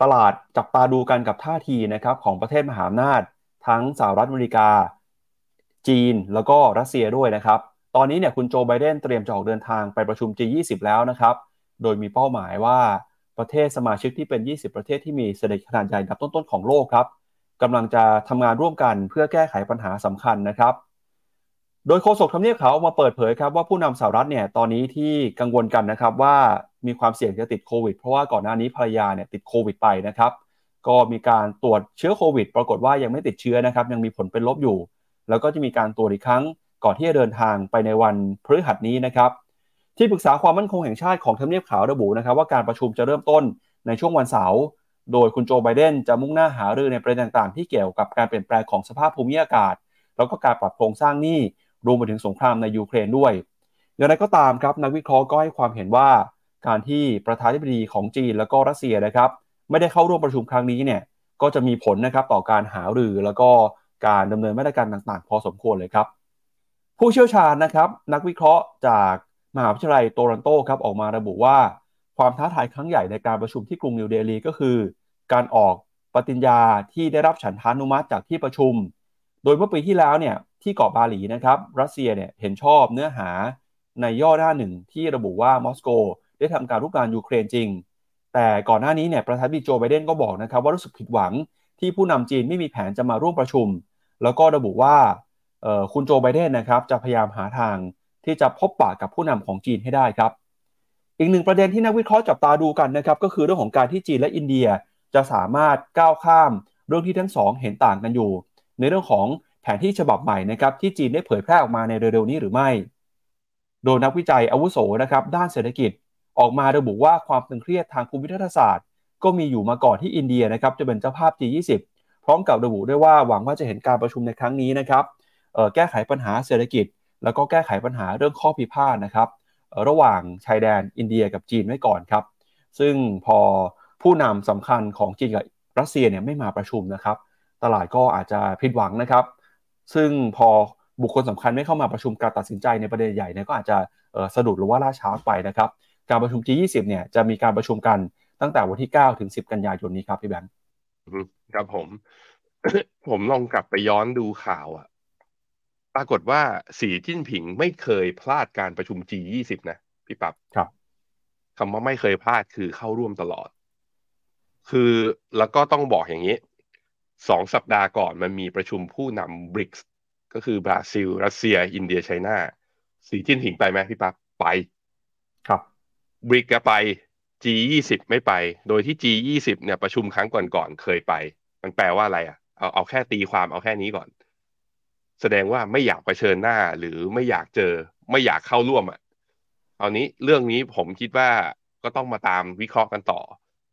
ตลาดจับตาดูกันกับท่าทีนะครับของประเทศมหาอำนาจ ทั้งสหรัฐอเมริกา จีน แล้วก็รัสเซียด้วยนะครับ ตอนนี้เนี่ยคุณโจไบเดนเตรียมจะออกเดินทางไปประชุม G20 แล้วนะครับ โดยมีเป้าหมายว่าประเทศสมาชิกที่เป็น 20 ประเทศที่มีเศรษฐกิจขนาดใหญ่ดับต้นๆของโลกครับกำลังจะทำงานร่วมกันเพื่อแก้ไขปัญหาสำคัญนะครับ โดยโฆษกทำเนียบขาวออกมาเปิดเผยครับว่าผู้นำสหรัฐเนี่ยตอนนี้ที่กังวลกันนะครับว่ามีความเสี่ยงจะติดโควิด เพราะว่าก่อนหน้านี้ภรรยาเนี่ยติดโควิดไปนะครับ ก็มีการตรวจเชื้อโควิด ปรากฏว่ายังไม่ติดเชื้อนะครับ ยังมีผลเป็นลบอยู่ แล้วก็จะมีการตรวจอีกครั้ง ก่อนที่จะเดินทางไปในวันพฤหัสนี้นะครับ ที่ปรึกษาความมั่นคงแห่งชาติของทำเนียบขาวระบุนะครับ ว่าการประชุมจะเริ่มต้นในช่วงวันเสาร์โดยคุณโจไบเดนจะมุ่งหน้าหารือในประเด็นต่างๆ ที่เกี่ยวกับการเปลี่ยนแปลงของสภาพภูมิอากาศ แล้วก็การปรับโครงสร้างหนี้ รวมไปถึงสงครามในยูเครนด้วย อย่างไรก็ตามครับนักวิเคราะห์ก็ให้ความเห็นว่า การที่ประธานาธิบดีของจีนแล้วก็รัสเซียนะครับ ไม่ได้เข้าร่วมประชุมครั้งนี้เนี่ยก็จะมีผลนะครับต่อการหารือแล้วก็การดำเนินมาตรการต่างๆ พอสมควรเลยครับ ผู้เชี่ยวชาญนะครับนักวิเคราะห์จากมหาวิทยาลัยโตรอนโตครับออกมาระบุว่า ความท้าทายครั้งใหญ่ในการประชุมที่กรุงนิวเดลีก็คือ การออกปฏิญญาที่ได้รับฉันทานุมัติจากที่ประชุม โดยเมื่อปีที่แล้วเนี่ยที่เกาะบาหลีนะครับรัสเซียเนี่ยเห็นชอบเนื้อหาในย่อหน้าหนึ่งที่ระบุว่ามอสโก ได้ทำการรุกรานยูเครนจริง แต่ก่อนหน้านี้เนี่ยประธานาธิบดีโจไบเดนก็บอกนะครับว่ารู้สึกผิดหวังที่ผู้นำจีนไม่มีแผนจะมาร่วมประชุม แล้วก็ระบุว่าคุณโจไบเดนนะครับจะพยายามหาทางที่จะพบปะกับผู้นำของจีนให้ได้ครับ อีกหนึ่งประเด็นที่นักวิเคราะห์จับตาดูกันนะครับก็คือเรื่องของการที่จีนและอินเดียจะสามารถก้าวข้ามเรื่องที่ทั้งสองเห็นต่างกันอยู่ ในเรื่องของ ผนที่ฉบับใหม่นะครับที่จีนได้เผยแพร่ออกมาในเร็วๆนี้หรือไม่ โดยนักวิจัยอาวุโสนะครับด้านเศรษฐกิจออกมาระบุว่าความตึงเครียดทางภูมิรัฐศาสตร์ ก็มีอยู่มาก่อนที่อินเดียนะครับจะเป็นเจ้าภาพ G20 พร้อมกับระบุด้วยว่าหวังว่าจะเห็นการประชุมในครั้งนี้นะครับแก้ไขปัญหาเศรษฐกิจ แล้วก็แก้ไขปัญหาเรื่องข้อพิพาทนะครับระหว่างชายแดนอินเดียกับจีนไว้ก่อนครับ ซึ่งพอผู้นำสำคัญของจีนกับรัสเซียเนี่ยไม่มาประชุมนะครับ ตลาดก็อาจจะผิดหวังนะครับ ซึ่งพอบุคคลสำคัญไม่เข้ามาประชุมการตัดสินใจในประเด็นใหญ่เนี่ยก็อาจจะสะดุดหรือว่าล่าช้าไปนะครับ การประชุม G20 เนี่ยจะมีการประชุมกันตั้งแต่วันที่ 9 ถึง 10 กันยายนนี้ครับพี่แบงค์ครับผม ผมลองกลับไปย้อนดูข่าวอะปรากฏว่าสีจิ้นผิงไม่เคยพลาดการประชุม G20 นะพี่ปับ๊บครับคำว่าไม่เคยพลาดคือเข้าร่วมตลอด คือแล้วก็ต้องบอกอย่างนี้ สองสัปดาห์ก่อนมันมีประชุมผู้นำบริกส์ก็คือบราซิล รัสเซีย อินเดียไชน่าสีจิ้นผิงไปไหมพี่ปับ๊บไป ครับบริกก็ไป G20 ไม่ไป โดยที่ G20 เนี่ยประชุมครั้งก่อนๆเคยไป มันแปลว่าอะไรอะเอาเอาแค่ตีความเอาแค่นี้ก่อน แสดงว่าไม่อยากไปเชิญหน้าหรือไม่อยากเจอ ไม่อยากเข้าร่วมอะเอานี้เรื่องนี้ผมคิดว่าก็ต้องมาตามวิเคราะห์กันต่อ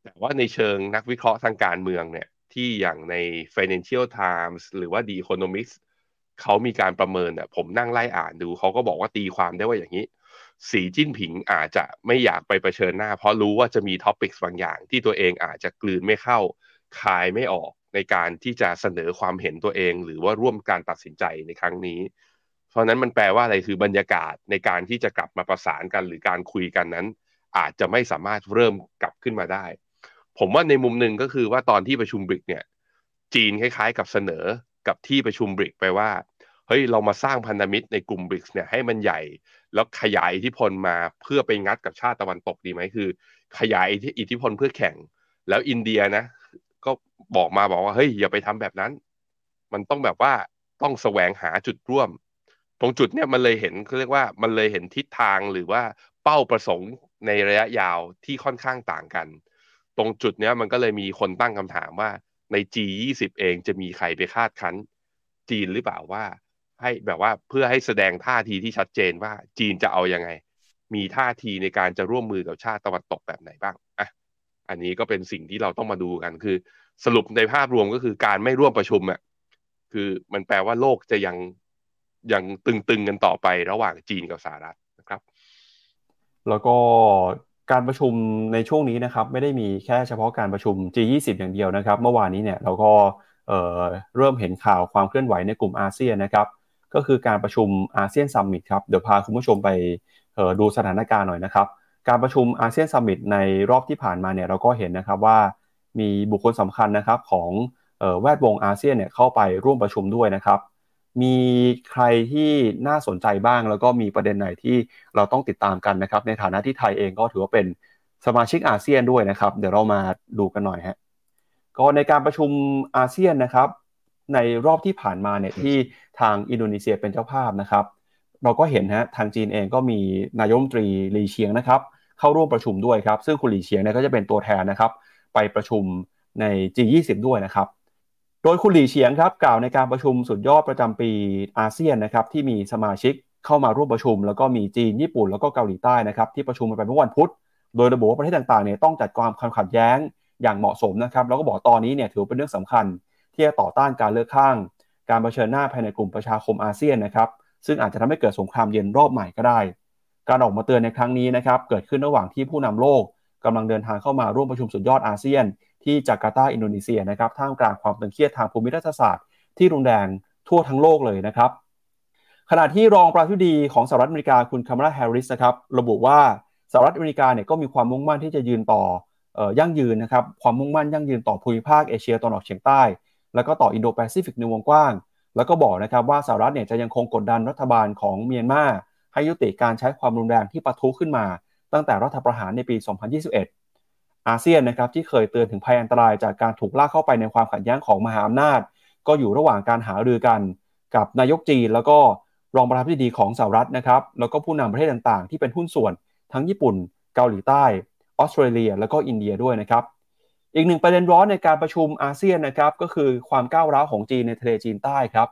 แต่ว่าในเชิงนักวิเคราะห์ทางการเมืองเนี่ย ที่อย่างใน Financial Times หรือว่า The Economist เขามีการประเมินอะผมนั่งไล่อ่านดู เขาก็บอกว่าตีความได้ว่าอย่างนี้ สีจิ้นผิงอาจจะไม่อยากไปประชิญหน้า เพราะรู้ว่าจะมีท็อปิกบางอย่าง ที่ตัวเองอาจจะกลืนไม่เข้าคายไม่ออกในการที่จะเสนอความเห็นตัวเอง หรือว่าร่วมการตัดสินใจในครั้งนี้ เพราะนั้นมันแปลว่าอะไรคือบรรยากาศในการที่จะกลับมาประสานกันหรือการคุยกันนั้น อาจจะไม่สามารถเริ่มกลับขึ้นมาได้ ผมว่าในมุมหนึ่งก็คือว่าตอนที่ประชุมบริกเนี่ย จีนคล้ายๆ กับเสนอกับที่ประชุมบริกไปว่าเฮ้ยเรามาสร้างพันธมิตรในกลุ่มบริกเนี่ยให้มันใหญ่ แล้วขยายอิทธิพลมาเพื่อไปงัดกับชาติตะวันตกดีไหมคือ ขยายอิทธิพลเพื่อแข่ง แล้วอินเดียนะ ก็บอกมาบอกว่าเฮ้ยอย่าไปทำแบบนั้น มันต้องแบบว่าต้องแสวงหาจุดร่วม ตรงจุดเนี่ยมันเลยเห็นเขาเรียกว่ามันเลยเห็นทิศทางหรือว่าเป้าประสงค์ในระยะยาวที่ค่อนข้างต่างกัน ตรงจุดเนี้ยมันก็เลยมีคนตั้งคำถามว่าใน G20 เองจะมีใครไปคาดคั้น จีนหรือเปล่าว่า ให้แบบว่าเพื่อให้แสดงท่าทีที่ชัดเจนว่าจีนจะเอาอยัางไง มีท่าทีในการจะร่วมมือกับชาติตะวันตกแบบไหนบ้างอะอันนี้ก็เป็นสิ่งที่เราต้องมาดูกันคือ สรุปในภาพรวมก็คือการไม่ร่วมประชุมอะคือมันแปลว่าโลกจะยังยังตึงๆกันต่อไประหว่างจีนกับสหรัฐนะครับ แล้วก็ การประชุมในช่วงนี้นะครับไม่ได้มีแค่เฉพาะการประชุม G20 อย่างเดียวนะครับ เมื่อวานนี้เนี่ยเราก็เเริ่มเห็นข่าวความเคลื่อนไหวในกลุ่มอาเซียนนะครับ ก็คือการประชุมอาเซียนซัมมิตครับเดี๋ยวพาคุณผู้ชมไปดูสถานการณ์หน่อยนะครับ การประชุมอาเซียน Summit ในรอบที่ผ่านมาเนี่ยเราก็เห็นนะครับว่ามีบุคคลสำคัญนะครับของแวดวงอาเซียนเนี่ยเข้าไปร่วมประชุมด้วยนะครับ มีใครที่น่าสนใจบ้าง แล้วก็มีประเด็นไหนที่เราต้องติดตามกันนะครับ ในฐานะที่ไทยเองก็ถือว่าเป็นสมาชิกอาเซียนด้วยนะครับ เดี๋ยวเรามาดูกันหน่อยฮะก็ในการประชุมอาเซียนนะครับ ในรอบที่ผ่านมาเนี่ยที่ทางอินโดนีเซียเป็นเจ้าภาพนะครับ เราก็เห็นฮะทางจีนเองก็มีนายมนตรีหลีเชียงนะครับ เข้าร่วมประชุมด้วยครับ ซึ่งคุณหลีเชียงเนี่ยก็จะเป็นตัวแทนนะครับ ไปประชุมใน G20 ด้วยนะครับ โดยคุณหลี่เฉียงครับกล่าวในการประชุมสุดยอดประจำปีอาเซียนนะครับที่มีสมาชิกเข้ามาร่วมประชุม แล้วก็มีจีนญี่ปุ่นแล้วก็เกาหลีใต้นะครับที่ประชุมไปเมื่อวันพุธ โดยระบุว่าประเทศต่างๆเนี่ยต้องจัดความขัดแย้งอย่างเหมาะสมนะครับแล้วก็บอกตอนนี้เนี่ยถือเป็นเรื่องสำคัญ ที่จะต่อต้านการเลือกข้าง การเผชิญหน้าภายในกลุ่มประชาคมอาเซียนนะครับซึ่งอาจจะทำให้เกิดสงครามเย็นรอบใหม่ก็ได้ การออกมาเตือนในครั้งนี้นะครับเกิดขึ้นระหว่างที่ผู้นำโลกกำลังเดินทางเข้ามาร่วมประชุมสุดยอดอาเซียน ที่จาการ์ตาอินโดนีเซียนะครับท่ามกลางความตึงเครียดทางภูมิรัฐศาสตร์ที่รุนแรงทั่วทั้งโลกเลยนะครับ ขณะที่รองประธานาธิบดีของสหรัฐอเมริกาคุณคามาลาแฮร์ริสนะครับระบุว่าสหรัฐอเมริกาเนี่ยก็มีความมุ่งมั่นที่จะยืนต่อยั่งยืนนะครับความมุ่งมั่นยั่งยืนต่อภูมิภาคเอเชียตะวันออกเฉียงใต้ แล้วก็ต่ออินโดแปซิฟิกในวงกว้าง แล้วก็บอกนะครับว่าสหรัฐเนี่ยจะยังคงกดดันรัฐบาลของเมียนมาให้ยุติการใช้ความรุนแรงที่ปะทุขึ้นมา ตั้งแต่รัฐประหารในปี 2021 อาเซียนนะครับที่เคยเตือนถึงภัยอันตรายจากการถูกลากเข้าไปในความขัดแย้งของมหาอำนาจ ก็อยู่ระหว่างการหารือกันกับนายกจีน แล้วก็รองประธานาธิบดีของสหรัฐนะครับแล้วก็ผู้นำประเทศต่างๆ ที่เป็นหุ้นส่วน ทั้งญี่ปุ่น เกาหลีใต้ออสเตรเลีย แล้วก็อินเดียด้วยนะครับอีกหนึ่งประเด็นร้อนในการประชุมอาเซียนนะครับก็คือความก้าวร้าวของจีนในทะเลจีนใต้ครับ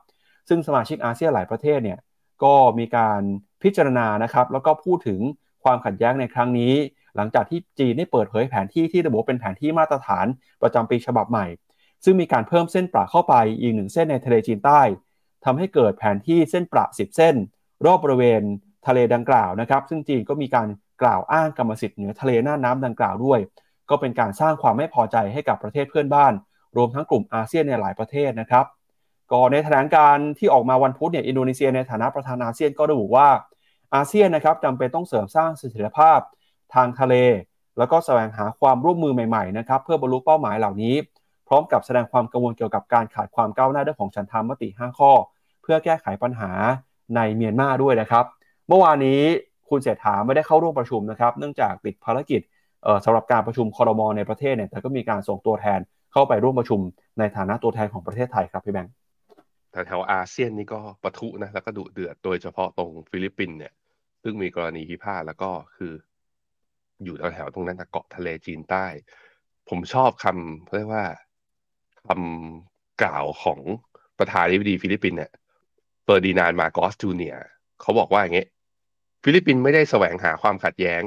ซึ่งสมาชิกอาเซียนหลายประเทศเนี่ยก็มีการพิจารณานะครับแล้วก็พูดถึงความขัดแย้งในครั้งนี้ หลังจากที่จีนได้เปิดเผยแผนที่ที่ระบุเป็นแผนที่มาตรฐานประจำปีฉบับใหม่ ซึ่งมีการเพิ่มเส้นประเข้าไปอีกหนึ่งเส้นในทะเลจีนใต้ทำให้เกิดแผนที่เส้นประ10 เส้น รอบบริเวณทะเลดังกล่าวนะครับซึ่งจีนก็มีการกล่าวอ้างกรรมสิทธิ์เหนือทะเลหน้าน้ำดังกล่าวด้วย ก็เป็นการสร้างความไม่พอใจให้กับประเทศเพื่อนบ้าน รวมทั้งกลุ่มอาเซียนในหลายประเทศนะครับก็ในแถลงการที่ออกมาวันพุธเนี่ยอินโดนีเซียในฐานะประธานอาเซียนก็ระบุว่าอาเซียนนะครับจำเป็นต้องเสริมสร้างเสถียรภาพ ทางทะเล แล้วก็แสวงหาความร่วมมือใหม่ๆนะครับเพื่อบรรลุเป้าหมายเหล่านี้ พร้อมกับแสดงความกังวลเกี่ยวกับการขาดความก้าวหน้าเรื่องของฉันทามติ 5 ข้อ เพื่อแก้ไขปัญหาในเมียนมาด้วยนะครับ เมื่อวานนี้คุณเศรษฐาไม่ได้เข้าร่วมประชุมนะครับ เนื่องจากติดภารกิจสำหรับการประชุมคอรมอในประเทศเนี่ยแต่ก็มีการส่งตัวแทนเข้าไปร่วมประชุมในฐานะตัวแทนของประเทศไทยครับพี่แบงค์แต่แถวอาเซียนนี่ก็ปะทุนะแล้วก็ดุเดือดโดยเฉพาะตรงฟิลิปปินส์เนี่ยซึ่งมีกรณีพิพาทแล้วก็คือ อยู่แถวๆตรงนั้นเกาะทะเลจีนใต้ ผมชอบคำเรียกว่าคำกล่าวของประธานาธิบดีฟิลิปปินส์เนี่ยเฟอร์ดินานด์ มาร์กอสจูเนียร์เขาบอกว่าอย่างนี้ฟิลิปปินส์ไม่ได้แสวงหาความขัดแย้ง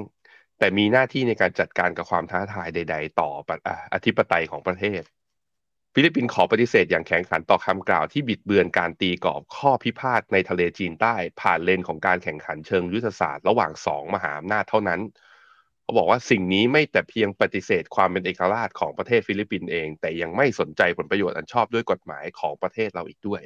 แต่มีหน้าที่ในการจัดการกับความท้าทายใด ๆ ต่ออธิปไตยของประเทศ ฟิลิปปินส์ขอปฏิเสธอย่างแข็งขันต่อคำกล่าวที่บิดเบือนการตีกรอบข้อพิพาทในทะเลจีนใต้ ผ่านเลนส์ของการแข่งขันเชิงยุทธศาสตร์ระหว่างสองมหาอำนาจเท่านั้น เขาบอกว่าสิ่งนี้ไม่แต่เพียงปฏิเสธความเป็นเอกราชของประเทศฟิลิปปินส์เอง แต่ยังไม่สนใจผลประโยชน์อันชอบด้วยกฎหมายของประเทศเราอีกด้วย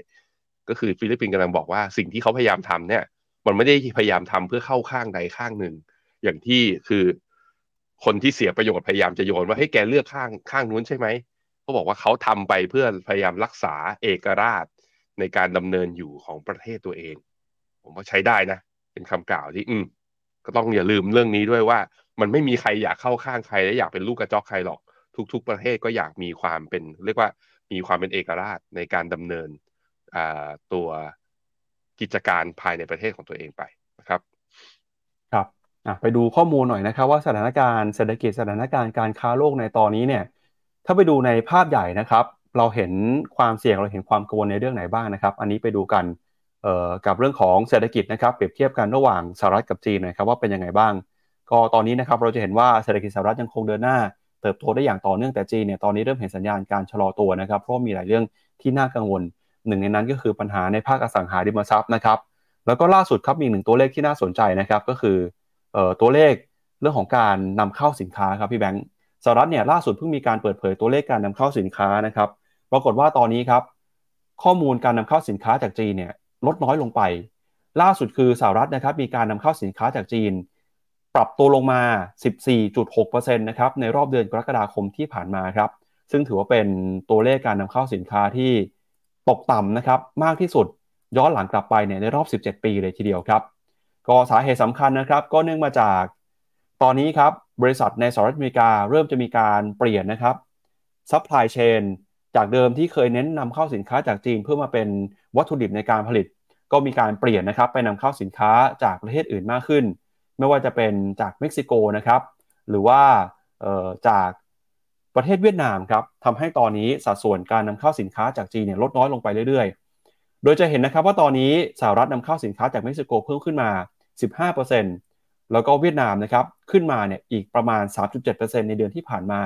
ก็คือฟิลิปปินส์กำลังบอกว่าสิ่งที่เขาพยายามทำเนี่ย มันไม่ได้พยายามทำเพื่อเข้าข้างใดข้างหนึ่ง อย่างที่คือคนที่เสียประโยชน์พยายามจะโยนว่าให้แกเลือกข้างข้างนู้นใช่ไหมเขาบอกว่าเขาทำไปเพื่อพยายามรักษาเอกราชในการดำเนินอยู่ของประเทศตัวเอง ผมว่าใช้ได้นะ เป็นคำกล่าวที่ อืมก็ต้องอย่าลืมเรื่องนี้ด้วยว่า มันไม่มีใครอยากเข้าข้างใครและอยากเป็นลูกกระจอกใครหรอก ทุก ๆ ประเทศก็อยากมีความเป็น เรียกว่ามีความเป็นเอกราชในการดำเนินตัวกิจการภายในประเทศของตัวเองไปนะครับครับไปดูข้อมูลหน่อยนะครับ ว่าสถานการณ์เศรษฐกิจสถานการณ์การค้าโลกในตอนนี้เนี่ย ถ้าไปดูในภาพใหญ่นะครับ เราเห็นความเสี่ยงเราเห็นความกังวลในเรื่องไหนบ้างนะครับ อันนี้ไปดูกันกับเรื่องของเศรษฐกิจนะครับเปรียบเทียบกันระหว่างสหรัฐกับจีนนะครับว่าเป็นยังไงบ้าง ก็ตอนนี้นะครับเราจะเห็นว่าเศรษฐกิจสหรัฐยังคงเดินหน้า เติบโตได้อย่างต่อเนื่องแต่จีนเนี่ยตอนนี้เริ่มเห็นสัญญาณการชะลอตัวนะครับเพราะมีหลายเรื่องที่น่ากังวลหนึ่งในนั้นก็คือปัญหาในภาคอสังหาริมทรัพย์นะครับแล้วก็ล่าสุดครับมีหนึ่งตัวเลขที่น่าสนใจนะครับก็คือออตัวเลขเรื่องของการนำเข้าสินค้าครับพี่แบงค์สหรัฐเนี่ยล่าสุดเพิ่งมีการเปิดเผยตัวเลขการนำเข้าสินค้านะครับปรากฏว่าตอนนี้ครับข้อมูลการนำเข้าสินค้าจากจีนเนี่ยลดน้อยลงไป ล่าสุดคือสหรัฐนะครับมีการนำเข้าสินค้าจากจีน ปรับตัวลงมา 14.6%นะครับในรอบเดือนกรกฎาคมที่ผ่านมาครับ ซึ่งถือว่าเป็นตัวเลขการนำเข้าสินค้าที่ตกต่ำนะครับมากที่สุดย้อนหลังกลับไปเนี่ยในรอบ 17 ปีเลยทีเดียวครับ ก็สาเหตุสำคัญนะครับ ก็เนื่องมาจากตอนนี้ครับบริษัทในสหรัฐอเมริกาเริ่มจะมีการเปลี่ยนนะครับ supply chain จากเดิมที่เคยเน้นนำเข้าสินค้าจากจีนเพื่อมาเป็นวัตถุดิบในการผลิต ก็มีการเปลี่ยนนะครับไปนำเข้าสินค้าจากประเทศอื่นมากขึ้น ไม่ว่าจะเป็นจากเม็กซิโกนะครับหรือว่าจากประเทศเวียดนามครับทำให้ตอนนี้สัดส่วนการนำเข้าสินค้าจากจีนเนี่ยลดน้อยลงไปเรื่อยๆ โดยจะเห็นนะครับว่าตอนนี้สหรัฐนำเข้าสินค้าจากเม็กซิโกเพิ่มขึ้นมา 15%แล้วก็เวียดนามนะครับขึ้นมาเนี่ยอีกประมาณ 3.7%ในเดือนที่ผ่านมา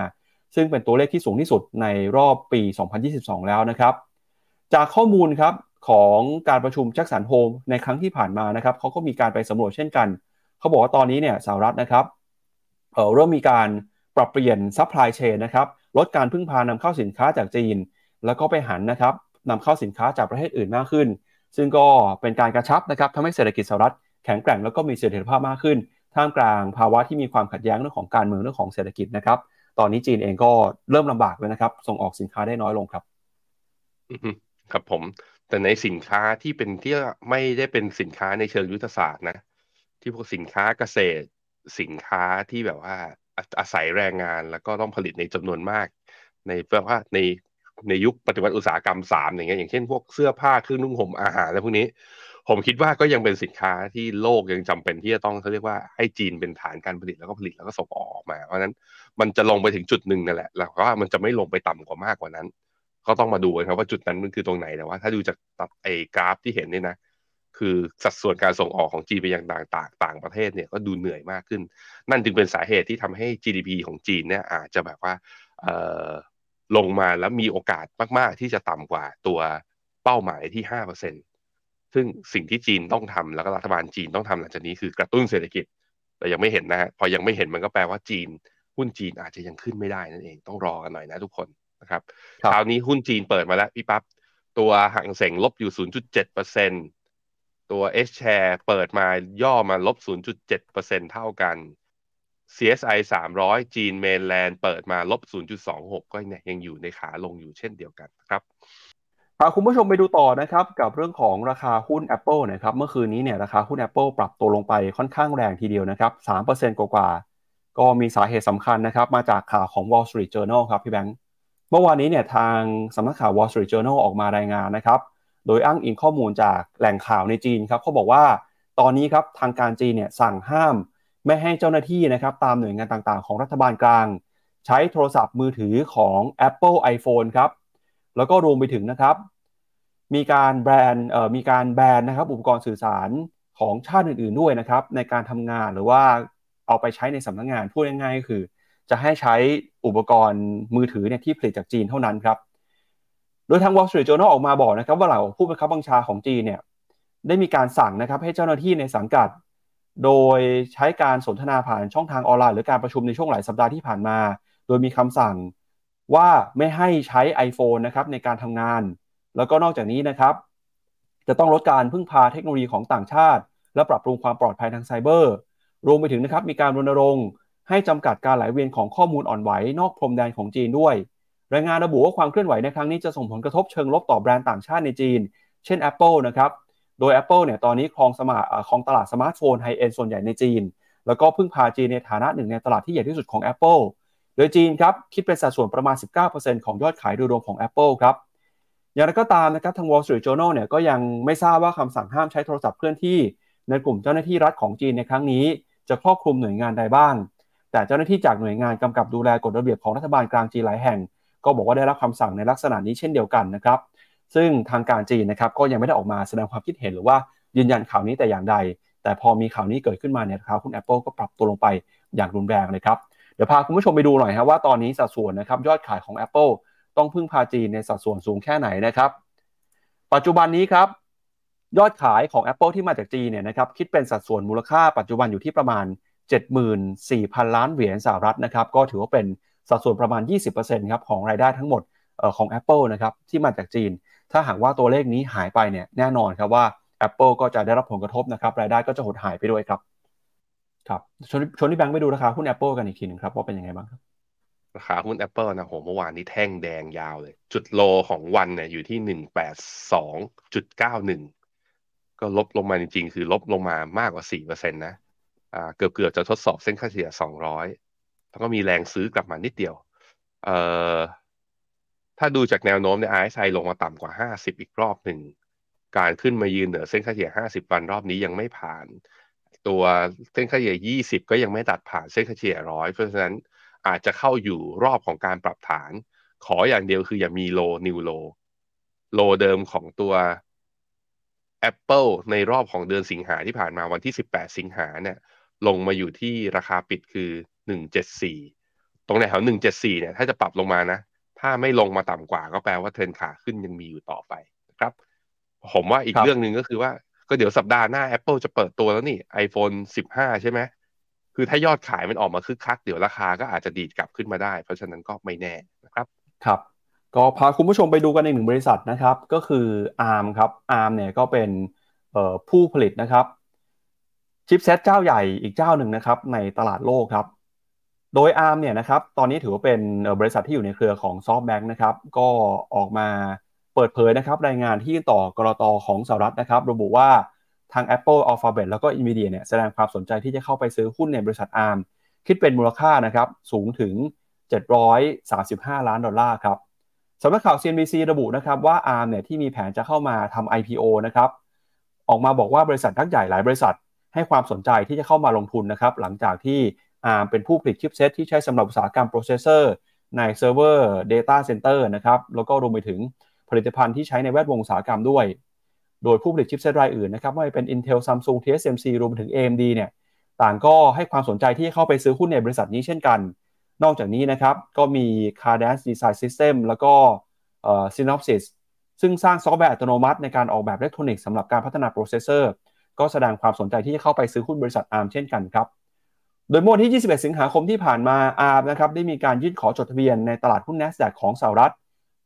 ซึ่งเป็นตัวเลขที่สูงที่สุดในรอบปี 2022 แล้วนะครับ จากข้อมูลครับของการประชุม Jackson Hole ในครั้งที่ผ่านมานะครับเขาก็มีการไปสำรวจเช่นกัน เขาบอกว่าตอนนี้เนี่ยสหรัฐนะครับเริ่มมีการปรับเปลี่ยน supply chain นะครับลดการพึ่งพานำเข้าสินค้าจากจีน แล้วก็ไปหันนะครับนำเข้าสินค้าจากประเทศอื่นมากขึ้น ซึ่งก็เป็นการกระชับนะครับทำให้เศรษฐกิจสหรัฐแข็งแกร่งแล้วก็มีเสถียรภาพมากขึ้น ท่ามกลางภาวะที่มีความขัดแย้งเรื่องของการเมืองเรื่องของเศรษฐกิจนะครับ ตอนนี้จีนเองก็เริ่มลำบากเลยนะครับ ส่งออกสินค้าได้น้อยลงครับครับผม แต่ในสินค้าที่เป็นที่ไม่ได้เป็นสินค้าในเชิงยุทธศาสตร์นะ ที่พวกสินค้าเกษตร สินค้าที่แบบว่าอาศัยแรงงานแล้วก็ต้องผลิตในจำนวนมาก ในแปลว่าในในยุคปฏิวัติอุตสาหกรรมสามอย่างเงี้ยอย่างเช่นพวกเสื้อผ้าเครื่องนุ่งห่มอาหารอะไรพวกนี้ ผมคิดว่าก็ยังเป็นสินค้าที่โลกยังจำเป็นที่จะต้องเขาเรียกว่าให้จีนเป็นฐานการผลิตแล้วก็ผลิตแล้วก็ส่งออกมา เพราะนั้นมันจะลงไปถึงจุดหนึ่งนั่นแหละแล้วก็มันจะไม่ลงไปต่ำกว่ามากกว่านั้น ก็ต้องมาดูกันครับว่าจุดนั้นมันคือตรงไหนแต่ว่า ถ้าดูจากตัดไอ้กราฟที่เห็นนี่นะ คือสัดส่วนการส่งออกของจีนไปยังต่างต่างต่างประเทศเนี่ยก็ดูเหนื่อยมากขึ้น นั่นจึงเป็นสาเหตุที่ทำให้ GDP ของจีนเนี่ยอาจจะแบบว่าเอ่อลงมาแล้วมีโอกาสมาก ๆ ที่จะต่ำกว่าตัวเป้าหมายที่ห้าเปอร์เซ็นซึ่งสิ่งที่จีนต้องทำแล้วก็รัฐบาลจีนต้องทำหลังจากนี้คือกระตุ้นเศรษฐกิจ แต่ยังไม่เห็นนะฮะพอยังไม่เห็นมันก็แปลว่าจีน หุ้นจีนอาจจะยังขึ้นไม่ได้นั่นเองต้องรอกันหน่อยนะทุกคนนะครับคราวนี้หุ้นจีนเปิดมาแล้วพี่ปับ๊บตัวห่างเสงลบอยู่ 0.7%เปอร์เซ็น ตัว S share เปิดมาย่อมาลบ 0.7%เท่ากัน CSI 300 จีนเมนแลนด์เปิดมาลบ 0.26 ก็เนี่ยยังอยู่ในขาลงอยู่เช่นเดียวกันครับพาคุณผู้ชมไปดูต่อนะครับกับเรื่องของราคาหุ้น Apple นะครับเมื่อคืนนี้เนี่ยราคาหุ้น Apple ปรับตัวลงไปค่อนข้างแรงทีเดียวนะครับ3%กว่าๆก็มีสาเหตุสำคัญนะครับมาจากข่าวของ Wall Street Journal ครับพี่แบงค์เมื่อวานนี้เนี่ยทางสำนักข่าว Wall Street Journal ออกมารายงานนะครับ โดยอ้างอิงข้อมูลจากแหล่งข่าวในจีนครับเขาบอกว่าตอนนี้ครับทางการจีนเนี่ยสั่งห้าม ไม่ให้เจ้าหน้าที่นะครับตามหน่วยงานต่างๆ ของรัฐบาลกลาง ใช้โทรศัพท์มือถือของ Apple iPhone ครับแล้วก็รวมไปถึงนะครับ มีการแบรนด์เอ่อมีการแบนนะครับอุปกรณ์สื่อสารของชาติอื่นๆด้วยนะครับในการทำงานหรือว่าเอาไปใช้ในสำนักงงานพูดง่ายๆก็คือ จะให้ใช้อุปกรณ์มือถือเนี่ยที่ผลิตจากจีนเท่านั้นครับ ดยทาง Wall Street Journal ออกมาบอกนะครับว่าเหล่าผู้บังคับบัญชาของจีนเนี่ยได้มีการสั่งนะครับให้เจ้าหน้าที่ในสังกัด โดยใช้การสนทนาผ่านช่องทางออนไลน์ หรือการประชุมในช่วงหลายสัปดาห์ที่ผ่านมา โดยมีคำสั่งว่าไม่ให้ใช้ iPhone นะครับในการทำงาน แล้วก็นอกจากนี้นะครับจะต้องลดการพึ่งพาเทคโนโลยีของต่างชาติ และปรับปรุงความปลอดภัยทางไซเบอร์ รวมไปถึงนะครับมีการรณรงค์ ให้จำกัดการไหลเวียนของข้อมูลอ่อนไหวนอกพรมแดนของจีนด้วย รายงานระบุว่าความเคลื่อนไหวในครั้งนี้จะส่งผลกระทบเชิงลบต่อแบรนด์ต่างชาติในจีน เช่น Apple นะครับ โดย Apple เนี่ยตอนนี้ครองสมาครองตลาดสมาร์ทโฟน high-end ส่วนใหญ่ในจีน แล้วก็พึ่งพาจีนในฐานะหนึ่งในตลาดที่ใหญ่ที่สุดของ Apple โดยจีนครับคิดเป็นสัดส่วนประมาณ 19%ของยอดขายโดยรวมของ Apple ครับอย่างไรก็ตามนะครับทาง Wall Street Journal เนี่ยก็ยังไม่ทราบว่าคำสั่งห้ามใช้โทรศัพท์เคลื่อนที่ ในกลุ่มเจ้าหน้าที่รัฐของจีนในครั้งนี้ จะครอบคลุมหน่วยงานใดบ้าง แต่เจ้าหน้าที่จากหน่วยงานกำกับดูแลกฎระเบียบของรัฐบาลกลางจีนหลายแห่ง ก็บอกว่าได้รับคำสั่งในลักษณะนี้เช่นเดียวกันนะครับ ซึ่งทางการจีนนะครับก็ยังไม่ได้ออกมาแสดงความคิดเห็นหรือว่ายืนยันข่าวนี้แต่อย่างใด แต่พอมีข่าวนี้เกิดขึ้นมาเนี่ยราคาหุ้น Apple ก็ปรับตัวลงไปอย่างรุนแรงเลยครับ เดี๋ยวพาคุณผู้ชมไปดูหน่อยครับว่าตอนนี้สัดส่วนนะครับยอดขายของ Apple ต้องพึ่งพาจีนในสัดส่วนสูงแค่ไหนนะครับ ปัจจุบันนี้ครับยอดขายของ Apple ที่มาจากจีนเนี่ยนะครับคิดเป็นสัดส่วนมูลค่าปัจจุบันอยู่ที่ประมาณ 74,000 ล้านเหรียญสหรัฐนะครับก็ถือว่าเป็น สัดส่วนประมาณ 20%ครับของรายได้ทั้งหมดของ Apple นะครับที่มาจากจีน ถ้าหากว่าตัวเลขนี้หายไปเนี่ยแน่นอนครับว่า Apple ก็จะได้รับผลกระทบนะครับรายได้ก็จะหดหายไปด้วยครับครับชนชนที่แบงค์ไปดูราคาหุ้น Apple กันอีกทีนึงครับว่าเป็นยังไงบ้างครับราคาหุ้น Apple นะโหเมื่อวานนี้แท่งแดงยาวเลย จุดโลของวันเนี่ยอยู่ที่หนึ่งแปดสองจุดเก้าหนึ่งก็ลบลงมาจริงๆ คือลบลงมามากกว่าสี่เปอร์เซ็นต์นะอ่าเกือบเกือบจะทดสอบเส้นค่าเฉลี่ยสองร้อย แล้วก็มีแรงซื้อกลับมานิดเดียว เอ่อถ้าดูจากแนวโน้มเนี่ย RSI ลงมาต่ำกว่าห้าสิบอีกรอบหนึ่ง การขึ้นมายืนเหนือเส้นค่าเฉลี่ยห้าสิบวันรอบนี้ยังไม่ผ่าน ตัวเส้นค่าเฉลี่ยยี่สิบก็ยังไม่ตัดผ่านเส้นค่าเฉลี่ยร้อยเพราะฉะนั้นอาจจะเข้าอยู่รอบของการปรับฐาน ขออย่างเดียวคืออย่ามีโลนิวโลโลเดิมของตัว Apple ในรอบของเดือนสิงหาที่ผ่านมาวันที่ 18 สิงหาเนี่ยลงมาอยู่ที่ราคาปิดคือ 174 ตรงไหนแถว174เนี่ยถ้าจะปรับลงมานะ ถ้าไม่ลงมาต่ำกว่าก็แปลว่าเทรนขาขึ้นยังมีอยู่ต่อไปนะครับ ผมว่าอีกรเรื่องหนึ่งก็คือว่า ก็เดี๋ยวสัปดาห์หน้า Apple จะเปิดตัวแล้วนี่ iPhone 15 ใช่ไหมคือถ้ายอดขายมันออกมาคึกคัก เดี๋ยวราคาก็อาจจะดีดกลับขึ้นมาได้ เพราะฉะนั้นก็ไม่แน่นะครับ ครับ ก็พาคุณผู้ชมไปดูกันในหนึ่งบริษัทนะครับ ก็คือ ARM ครับ ARM เนี่ยก็เป็นผู้ผลิตนะครับ ชิปเซตเจ้าใหญ่อีกเจ้าหนึ่งนะครับในตลาดโลกครับ โดย ARM เนี่ยนะครับตอนนี้ถือว่าเป็นบริษัทที่อยู่ในเครือของ SoftBank นะครับก็ออกมาเปิดเผยนะครับรายงานที่ต่อกรตของสหรัฐนะครับระบุว่าทาง Apple Alphabet แล้วก็ Nvidia เนี่ยแสดงความสนใจที่จะเข้าไปซื้อหุ้นในบริษัท ARM คิดเป็นมูลค่านะครับสูงถึง 735 ล้านดอลลาร์ครับสำนักข่าว CNBC ระบุนะครับว่า ARM เนี่ยที่มีแผนจะเข้ามาทำ IPO นะครับออกมาบอกว่าบริษัทยักษ์ใหญ่หลายบริษัท ให้ความสนใจที่จะเข้ามาลงทุนนะครับหลังจากที่ ARM เป็นผู้ผลิต chipset ที่ใช้สำหรับอุตสาหกรรม processor ในเซิร์ฟเวอร์ Data Center นะครับ แล้วก็รวมไปถึงผลิตภัณฑ์ที่ใช้ในแวดวงอุตสาหกรรมด้วย โดยผู้ผลิต chipset รายอื่นนะครับไม่ว่าจะเป็น Intel Samsung TSMC รวมไปถึง AMD เนี่ยต่างก็ให้ความสนใจที่จะเข้าไปซื้อหุ้นในบริษัทนี้เช่นกัน นอกจากนี้นะครับก็มี Cadence Design System แล้วก็ Synopsys ซึ่งสร้างซอฟต์แวร์อัตโนมัติในการออกแบบอิเล็กทรอนิกส์สำหรับการพัฒนา processor ก็แสดงความสนใจที่จะเข้าไปซื้อหุ้นบริษัท ARM เช่นกันครับ โดยเมื่อวันที่ 21 สิงหาคมที่ผ่านมา ARM นะครับได้มีการยื่นขอจดทะเบียนในตลาดหุ้น NASDAQ ของสหรัฐ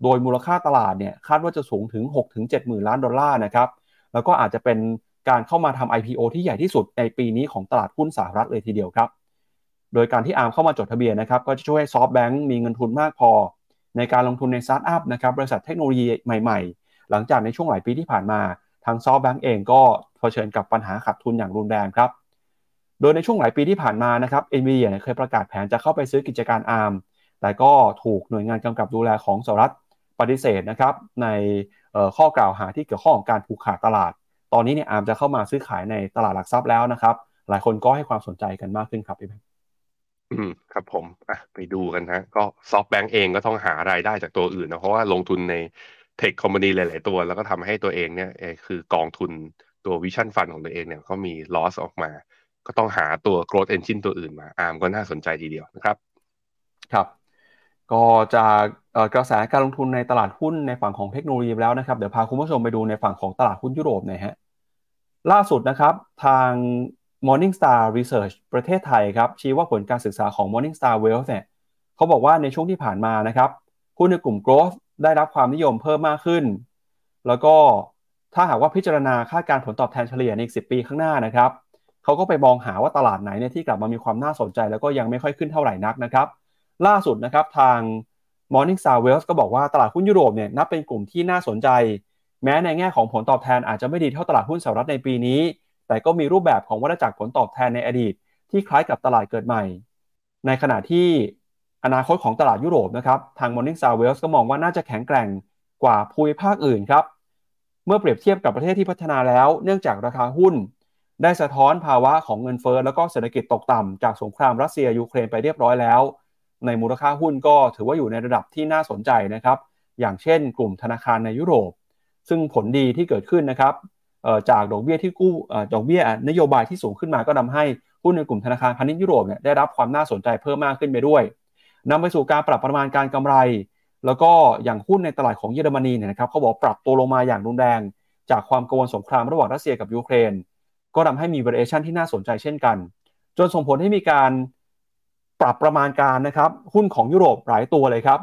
โดยมูลค่าตลาดเนี่ยคาดว่าจะสูงถึง 6-7 หมื่นล้านดอลลาร์นะครับแล้วก็อาจจะเป็นการเข้ามาทำ IPO ที่ใหญ่ที่สุดในปีนี้ของตลาดหุ้นสหรัฐเลยทีเดียวครับ โดยการที่ ARM เข้ามาจดทะเบียนนะครับก็จะช่วยให้ SoftBank มีเงินทุนมากพอ ในการลงทุนในสตาร์ทอัพนะครับบริษัทเทคโนโลยีใหม่ๆ หลังจากในช่วงหลายปีที่ผ่านมา ทาง SoftBank เองก็เผชิญกับปัญหาขาดทุนอย่างรุนแรงครับ โดยในช่วงหลายปีที่ผ่านมานะครับ NVIDIA เนี่ยเคยประกาศแผนจะเข้าไปซื้อกิจการ ARM แต่ก็ถูกหน่วยงานกำกับดูแลของสหรัฐปฏิเสธนะครับในข้อกล่าวหาที่เกี่ยวข้องกับการผูกขาดตลาด ตอนนี้เนี่ยอาร์มจะเข้ามาซื้อขายในตลาดหลักทรัพย์แล้วนะครับ หลายคนก็ให้ความสนใจกันมากขึ้นครับพี่แบงค์อืมครับผมอะไปดูกันฮะก็SoftBank เองก็ต้องหารายได้จากตัวอื่นนะเพราะว่าลงทุนใน tech company หลาย ๆ ตัว แล้วก็ทำให้ตัวเองเนี่ยคือกองทุนตัว Vision Fund ของตัวเองเนี่ยก็มี loss ออกมา ก็ต้องหาตัว growth engine ตัวอื่นมา ARM ก็น่าสนใจทีเดียวนะครับ ครับก็จากกระแสการลงทุนในตลาดหุ้นในฝั่งของเทคโนโลยีแล้วนะครับ เดี๋ยวพาคุณผู้ชมไปดูในฝั่งของตลาดหุ้นยุโรปหน่อยฮะล่าสุดนะครับทาง Morningstar Research ประเทศไทยครับ ชี้ว่าผลการศึกษาของ Morningstar Wealth เนี่ยเขาบอกว่าในช่วงที่ผ่านมานะครับหุ้นในกลุ่ม growth ได้รับความนิยมเพิ่มมากขึ้น แล้วก็ถ้าหากว่าพิจารณาคาดการผลตอบแทนเฉลี่ยในอีก10 ปีข้างหน้านะครับ เขาก็ไปมองหาว่าตลาดไหนเนี่ยที่กลับมามีความน่าสนใจ แล้วก็ยังไม่ค่อยขึ้นเท่าไหร่นักนะครับ ล่าสุดนะครับทาง Morningstar Wealth ก็บอกว่าตลาดหุ้นยุโรปเนี่ยนับเป็นกลุ่มที่น่าสนใจ แม้ในแง่ของผลตอบแทนอาจจะไม่ดีเท่าตลาดหุ้นสหรัฐในปีนี้ แต่ก็มีรูปแบบของวัฏจักรผลตอบแทนในอดีต ที่คล้ายกับตลาดเกิดใหม่ ในขณะที่อนาคตของตลาดยุโรปนะครับทาง Morningstar Wealth ก็มองว่าน่าจะแข็งแกร่งกว่าภูมิภาคอื่นครับเมื่อเปรียบเทียบกับประเทศที่พัฒนาแล้ว เนื่องจากราคาหุ้น ได้สะท้อนภาวะของเงินเฟ้อแล้วก็เศรษฐกิจตกต่ำจากสงครามรัสเซียยูเครนไปเรียบร้อยแล้ว ในมูลค่าหุ้นก็ถือว่าอยู่ในระดับที่น่าสนใจนะครับ อย่างเช่น กลุ่มธนาคารในยุโรป ซึ่งผลดีที่เกิดขึ้นนะครับจากดอกเบี้ยที่กู้ดอกเบี้ยนโยบายที่สูงขึ้นมาก็ทำให้หุ้นในกลุ่มธนาคารพาณิชย์ยุโรปเนี่ยได้รับความน่าสนใจเพิ่มมากขึ้นไปด้วยนำไปสู่การปรับประมาณการกำไร แล้วก็อย่างหุ้นในตลาดของเยอรมนีเนี่ยนะครับเขาบอกปรับตัวลงมาอย่างรุนแรง จากความกังวลสงครามระหว่างรัสเซียกับยูเครน ก็ทำให้มี variation ที่น่าสนใจเช่นกัน จนส่งผลให้มีการปรับประมาณการนะครับ หุ้นของยุโรปหลายตัวเลยครับ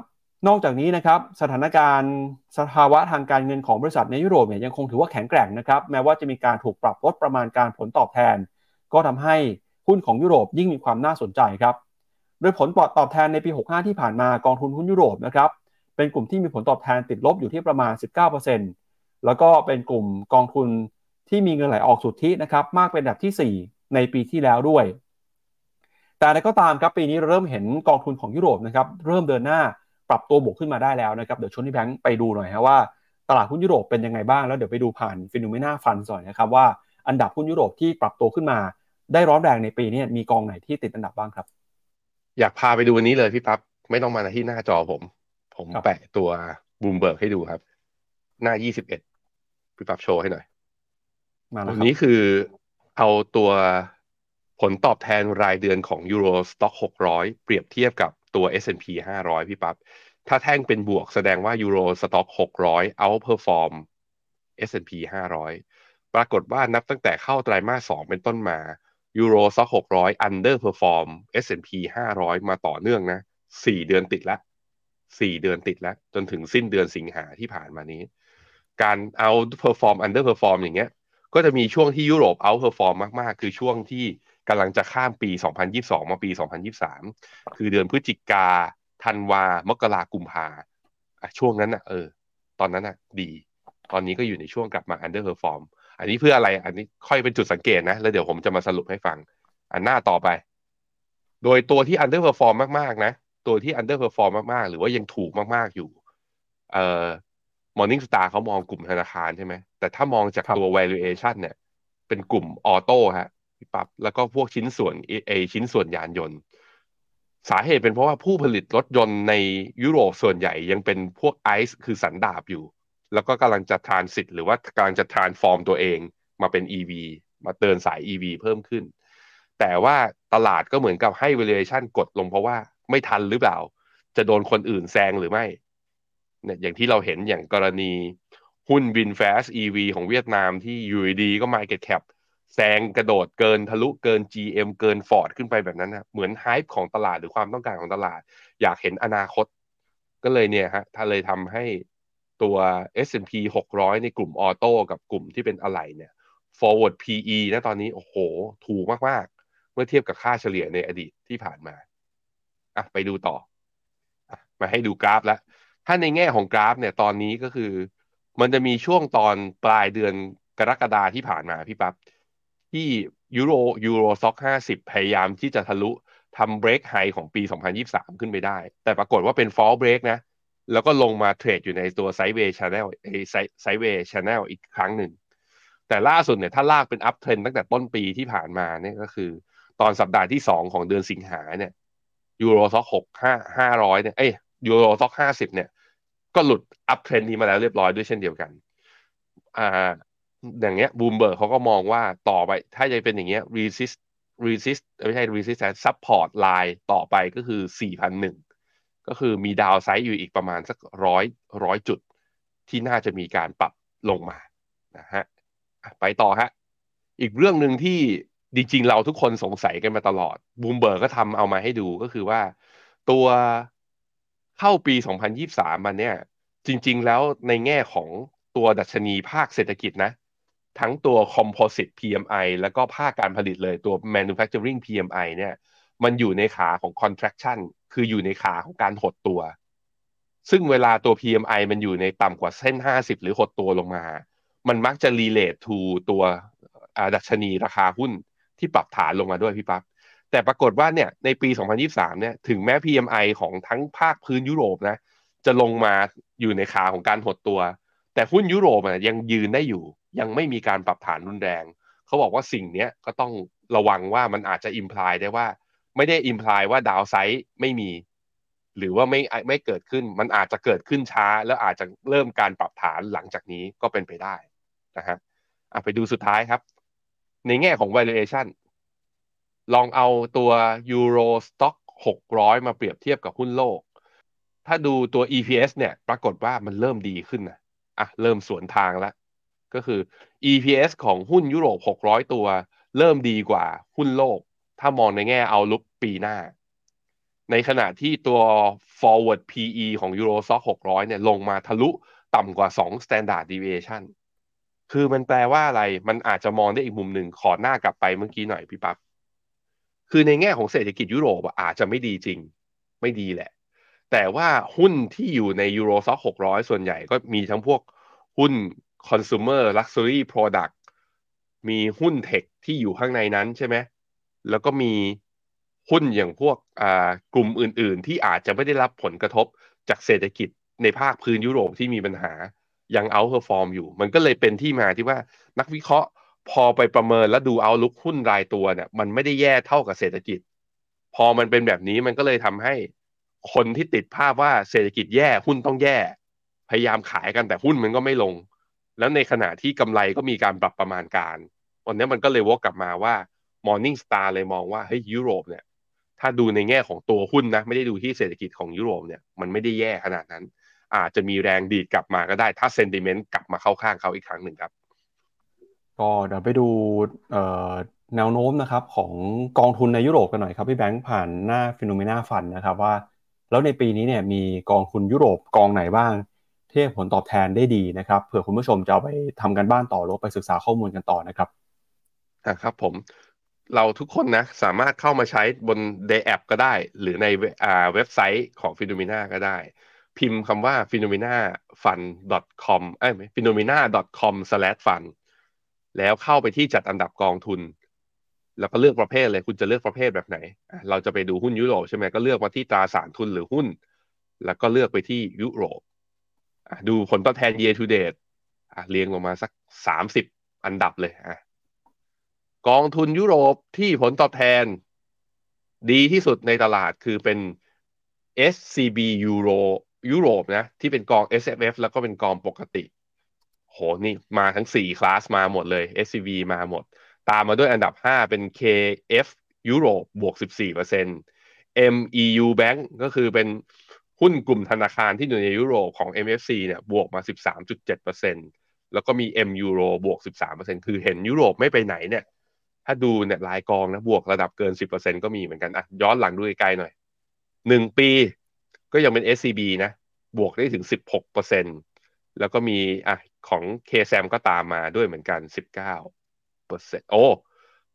นอกจากนี้นะครับสถานการณ์สภาวะทางการเงินของบริษัทในยุโรปเนี่ยยังคงถือว่าแข็งแกร่งนะครับ แม้ว่าจะมีการถูกปรับลดประมาณการผลตอบแทน ก็ทำให้หุ้นของยุโรปยิ่งมีความน่าสนใจครับ โดยผลตอบแทนในปี 65 ที่ผ่านมากองทุนหุ้นยุโรปนะครับเป็นกลุ่มที่มีผลตอบแทนติดลบอยู่ที่ประมาณ 19%แล้วก็เป็นกลุ่มกองทุน ที่มีเงินไหลออกสุทธินะครับมากเป็นอันดับที่ 4 ในปีที่แล้วด้วย แต่ในก็ตามครับปีนี้เริ่มเห็นกองทุนของยุโรปนะครับเริ่มเดินหน้าปรับตัวบวกขึ้นมาได้แล้วนะครับเดี๋ยวชวนพี่แบงค์ไปดูหน่อยฮะว่า ตลาดหุ้นยุโรปเป็นยังไงบ้างแล้วเดี๋ยวไปดูผ่าน Finnomena Fund หน่อยนะครับว่าอันดับหุ้นยุโรปที่ปรับตัวขึ้นมา ได้ร้อนแรงในปีนี้มีกองไหนที่ติดอันดับบ้างครับ อยากพาไปดูวันนี้เลยพี่ปั๊บไม่ต้องมาที่หน้าจอผม ผมครับแปะตัวบูมเบิร์กให้ดูครับ หน้า 21 พี่ปั๊บโชว์ให้หน่อย มาแล้ววันนี้คือเอาตัวผลตอบแทนรายเดือนของ Euro Stoxx 600เปรียบเทียบกับตัว S&P 500พี่ปั๊บถ้าแท่งเป็นบวกแสดงว่า Euro Stock 600 outperform S&P 500ปรากฏว่านับตั้งแต่เข้าไตรมาส2เป็นต้นมา Euro Stock 600 underperform S&P 500มาต่อเนื่องนะ4เดือนติดแล้ว4เดือนติดแล้ว จนถึงสิ้นเดือนสิงหาที่ผ่านมานี้ การ outperform underperform อย่างเงี้ย ก็จะมีช่วงที่ยุโรป outperform มาก ๆ คือช่วงที่กำลังจะข้ามปี 2022 มาปี 2023 คือเดือนพฤศจิกาธันวา มกรากุมภาช่วงนั้นน่ะ เออ ตอนนั้นน่ะ ดี ตอนนี้ก็อยู่ในช่วงกลับมา underperform อันนี้เพื่ออะไร อันนี้ค่อยเป็นจุดสังเกตนะ แล้วเดี๋ยวผมจะมาสรุปให้ฟัง อันหน้าต่อไป โดยตัวที่ underperform มาก ๆ นะ ตัวที่ underperform มาก ๆ หรือว่ายังถูกมาก ๆ อยู่ เอ่อ Morning Star เขามองกลุ่มธนาคารใช่ไหม แต่ถ้ามองจากครับตัว valuation เนี่ย เป็นกลุ่มออโต้ฮะพี่ปั๊บแล้วก็พวกชิ้นส่วนเอชิ้นส่วนยานยนต์ สาเหตุเป็นเพราะว่าผู้ผลิตรถยนต์ในยุโรปส่วนใหญ่ยังเป็นพวกไอซ์คือสันดาบอยู่ แล้วก็กำลังจะทรานสิตหรือว่ากำลังจะทรานฟอร์มตัวเองมาเป็น EV มาเดินสาย EV เพิ่มขึ้น แต่ว่าตลาดก็เหมือนกับให้ valuation กดลงเพราะว่าไม่ทันหรือเปล่า จะโดนคนอื่นแซงหรือไม่ เนี่ยอย่างที่เราเห็นอย่างกรณีหุ้น VinFast EV ของเวียดนามที่อยู่ดีก็ Market Cap แซงกระโดดเกินทะลุเกิน GM เกิน Ford ขึ้นไปแบบนั้นนะเหมือนไฮป์ของตลาดหรือความต้องการของตลาด อยากเห็นอนาคต ก็เลยเนี่ยฮะถ้าเลยทำให้ตัว S&P 600 ในกลุ่มออโต้กับกลุ่มที่เป็นอะไหล่เนี่ย forward PE นะตอนนี้ โอ้โห ถูกมากๆ เมื่อเทียบกับค่าเฉลี่ยในอดีตที่ผ่านมา อะ ไปดูต่ออมาให้ดูกราฟแล้ว ถ้าในแง่ของกราฟเนี่ยตอนนี้ก็คือ มันจะมีช่วงตอนปลายเดือนกรกฎาที่ผ่านมาพี่ปั๊บที่ Euro Euro Stoxx ห้าสิบพยายามที่จะทะลุทำ break high ของปี 2023 ขึ้นไปได้ แต่ปรากฏว่าเป็น false break นะ แล้วก็ลงมาเทรดอยู่ในตัวไซเวย์ช n แนลไอไซเวย์ช n แนลอีกครั้งหนึ่ง แต่ล่าสุดเนี่ยถ้าลากเป็น uptrend ตั้งแต่ต้นปีที่ผ่านมาเนี่ยก็คือ ตอนสัปดาห์ที่สองของเดือนสิงหาเนี่ย Euro Stoxx หกห้าห้าร้อยเนี่ยเอ้ย Euro Stoxx ห้าสิบเนี่ย ก็หลุด uptrend นี้มาแล้วเรียบร้อยด้วยเช่นเดียวกัน อ่า อย่างเงี้ยบูมเบิร์กเขาก็มองว่าต่อไป ถ้าจะเป็นอย่างเงี้ย resist resist ไม่ใช่ resistance support line ต่อไปก็คือ4,001ก็คือมี downside อยู่อีกประมาณสักร้อยร้อยจุด ที่น่าจะมีการปรับลงมานะฮะอะไปต่อฮะ อีกเรื่องหนึ่งที่จริงๆเราทุกคนสงสัยกันมาตลอดบูมเบิร์กก็ทำเอามาให้ดูก็คือว่าตัว เข้าปี 2023มันเนี่ย จริง ๆ แล้วในแง่ของตัวดัชนีภาคเศรษฐกิจนะ ทั้งตัว Composite PMI แล้วก็ภาคการผลิตเลยตัว Manufacturing PMI เนี่ย มันอยู่ในขาของ contraction คืออยู่ในขาของการหดตัว ซึ่งเวลาตัว PMI มันอยู่ในต่ำกว่าเส้น 50 หรือหดตัวลงมา มันมักจะ relate to ตัวดัชนีราคาหุ้นที่ปรับฐานลงมาด้วยพี่ปั๊บ แต่ปรากฏว่าเนี่ยในปี 2023 เนี่ยถึงแม้ PMI ของทั้งภาคพื้นยุโรปนะจะลงมาอยู่ในขาของการหดตัว แต่หุ้นยุโรปอะยังยืนได้อยู่ ยังไม่มีการปรับฐานรุนแรง เขาบอกว่าสิ่งนี้ก็ต้องระวังว่ามันอาจจะอิมพลายได้ว่า ไม่ได้อิมพลายว่าดาวไซด์ไม่มี หรือว่าไม่ไม่เกิดขึ้น มันอาจจะเกิดขึ้นช้า แล้วอาจจะเริ่มการปรับฐานหลังจากนี้ก็เป็นไปได้นะฮะอะไปดูสุดท้ายครับ ในแง่ของ valuation ลองเอาตัว Euro Stock 600มาเปรียบเทียบกับหุ้นโลก ถ้าดูตัว EPS เนี่ยปรากฏว่ามันเริ่มดีขึ้นนะอะเริ่มสวนทางแล้วก็คือ EPS ของหุ้นยุโรป 600 ตัว เริ่มดีกว่าหุ้นโลก ถ้ามองในแง่เอาลุกปีหน้า ในขณะที่ตัว forward PE ของ Euro Stock 600 เนี่ยลงมาทะลุต่ำกว่า 2 standard deviation คือมันแปลว่าอะไร มันอาจจะมองได้อีกมุมหนึ่ง ขอหน้ากลับไปเมื่อกี้หน่อยพี่ปับ๊บ คือในแง่ของเศรษฐกิจยุโรปอาจจะไม่ดีจริง ไม่ดีแหละ แต่ว่าหุ้นที่อยู่ในยูโรซ็อกหกร้อยส่วนใหญ่ก็มีทั้งพวกหุ้น consumer luxury product มีหุ้น tech ที่อยู่ข้างในนั้นใช่ไหมแล้วก็มีหุ้นอย่างพวกอ่ากลุ่มอื่น ๆ ที่อาจจะไม่ได้รับผลกระทบจากเศรษฐกิจในภาคพื้นยุโรปที่มีปัญหายัง outperform อยู่ มันก็เลยเป็นที่มาที่ว่านักวิเคราะห์ พอไปประเมินแล้วดู outlook หุ้นรายตัวเนี่ย มันไม่ได้แย่เท่ากับเศรษฐกิจ พอมันเป็นแบบนี้มันก็เลยทำให้ คนที่ติดภาพว่าเศรษฐกิจแย่หุ้นต้องแย่ พยายามขายกันแต่หุ้นมันก็ไม่ลง แล้วในขณะที่กำไรก็มีการปรับประมาณการวันนี้มันก็เลยวกกลับมาว่า Morning Star เลยมองว่าเฮ้ยยุโรปเนี่ย ถ้าดูในแง่ของตัวหุ้นนะ ไม่ได้ดูที่เศรษฐกิจของยุโรปเนี่ยมันไม่ได้แย่ขนาดนั้น อาจจะมีแรงดีดกลับมาก็ได้ ถ้าเซนติเมนต์กลับมาเข้าข้างเขาอีกครั้งหนึ่งครับ ก็เดี๋ยวไปดูแนวโน้มนะครับของกองทุนในยุโรปกันหน่อยครับพี่แบงค์ผ่านหน้า Finnomena Fund นะครับว่า แล้วในปีนี้เนี่ยมีกองทุนยุโรปกองไหนบ้าง ที่ผลตอบแทนได้ดีนะครับเผื่อคุณผู้ชมจะเอาไปทำการบ้านต่อหรือไปศึกษาข้อมูลกันต่อนะครับนะครับผมเราทุกคนนะสามารถเข้ามาใช้บน Day App ก็ได้ หรือในเว็บไซต์ของ Finnomena ก็ได้ พิมพ์คำว่า p h e n o m e n a fund com เอ้ย p h e n o m e n a com slash fun แล้วเข้าไปที่จัดอันดับกองทุน แล้วก็เลือกประเภทเลยคุณจะเลือกประเภทแบบไหน เราจะไปดูหุ้นยุโรปใช่ไหมก็เลือกมาที่ตราสารทุนหรือหุ้น แล้วก็เลือกไปที่ยุโรปดูผลตอบแทน year to date เรียงลงมาสักสามสิบอันดับเลยอะกองทุนยุโรปที่ผลตอบแทน ดีที่สุดในตลาดคือเป็น SCB Euro ยุโรปนะ ที่เป็นกอง S F F แล้วก็เป็นกองปกติ โหนี่มาทั้งสี่คลาสมาหมดเลย SCB มาหมด ตามมาด้วยอันดับ 5 เป็น KF ยุโรปบวก 14% MEU Bank ก็คือเป็นหุ้นกลุ่มธนาคารที่อยู่ในยุโรปของ MFC เนี่ยบวกมา 13.7%แล้วก็มี M Euro บวก 13%คือเห็นยุโรปไม่ไปไหนเนี่ย ถ้าดูเนี่ยรายกองนะบวกระดับเกินสิบเปอร์เซ็นก็มีเหมือนกันอะย้อนหลังดูไกลๆหน่อยหนึ่งปีก็ยังเป็น SCB นะ บวกได้ถึงสิบหกเปอร์เซ็นแล้วก็มีอะ ของ KSM ก็ตามมาด้วยเหมือนกันสิบเปอร์เซ็นโอ้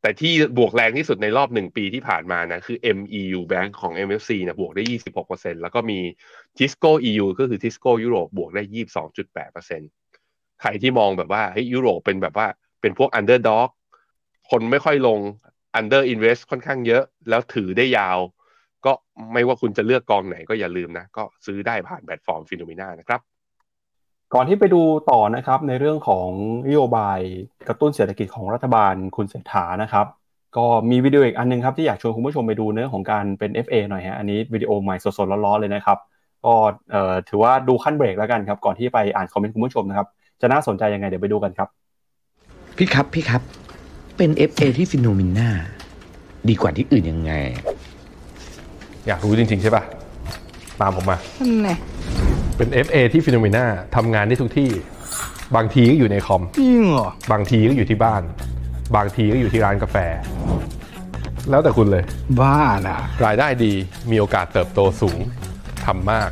แต่ที่บวกแรงที่สุดในรอบหนึ่งปีที่ผ่านมานะ คือ MEU Bank ของ MFC นะบวกได้ยี่สิบหกเปอร์เซ็นแล้วก็มี Tisco EU ก็คือ Tisco ยุโรปบวกได้ยี่สิบสองจุดแปดเปอร์เซ็นใครที่มองแบบว่าเฮ้ยยุโรปเป็นแบบว่าเป็นพวก underdog คนไม่ค่อยลง under invest ค่อนข้างเยอะ แล้วถือได้ยาว ก็ไม่ว่าคุณจะเลือกกองไหนก็อย่าลืมนะ ก็ซื้อได้ผ่านแพลตฟอร์ม Finnomena นะครับ ก่อนที่ไปดูต่อนะครับในเรื่องของนโยบายกระตุ้นเศรษฐกิจของรัฐบาลคุณเศรษฐานะครับ ก็มีวิดีโออีกอันนึงครับที่อยากชวนคุณผู้ชมไปดูเนื้อของการเป็น FA หน่อยฮะอันนี้วิดีโอใหม่สดๆร้อนๆเลยนะครับก็ถือว่าดูคั่นเบรกแล้วกันครับก่อนที่ไปอ่านคอมเมนต์คุณผู้ชมนะครับจะน่าสนใจยังไงเดี๋ยวไปดูกันครับพี่ครับพี่ครับเป็น FA ที่ Finnomena ดีกว่าที่อื่นยังไง อยากรู้จริงๆใช่ปะตามผมมาแน่ เป็น FA ที่ Finnomena ทำงานได้ทุกที่ บางทีก็อยู่ในคอม จริงเหรอ บางทีก็อยู่ที่บ้าน บางทีก็อยู่ที่ร้านกาแฟ แล้วแต่คุณเลย บ้านะรายได้ดีมีโอกาสเติบโตสูงทำมาก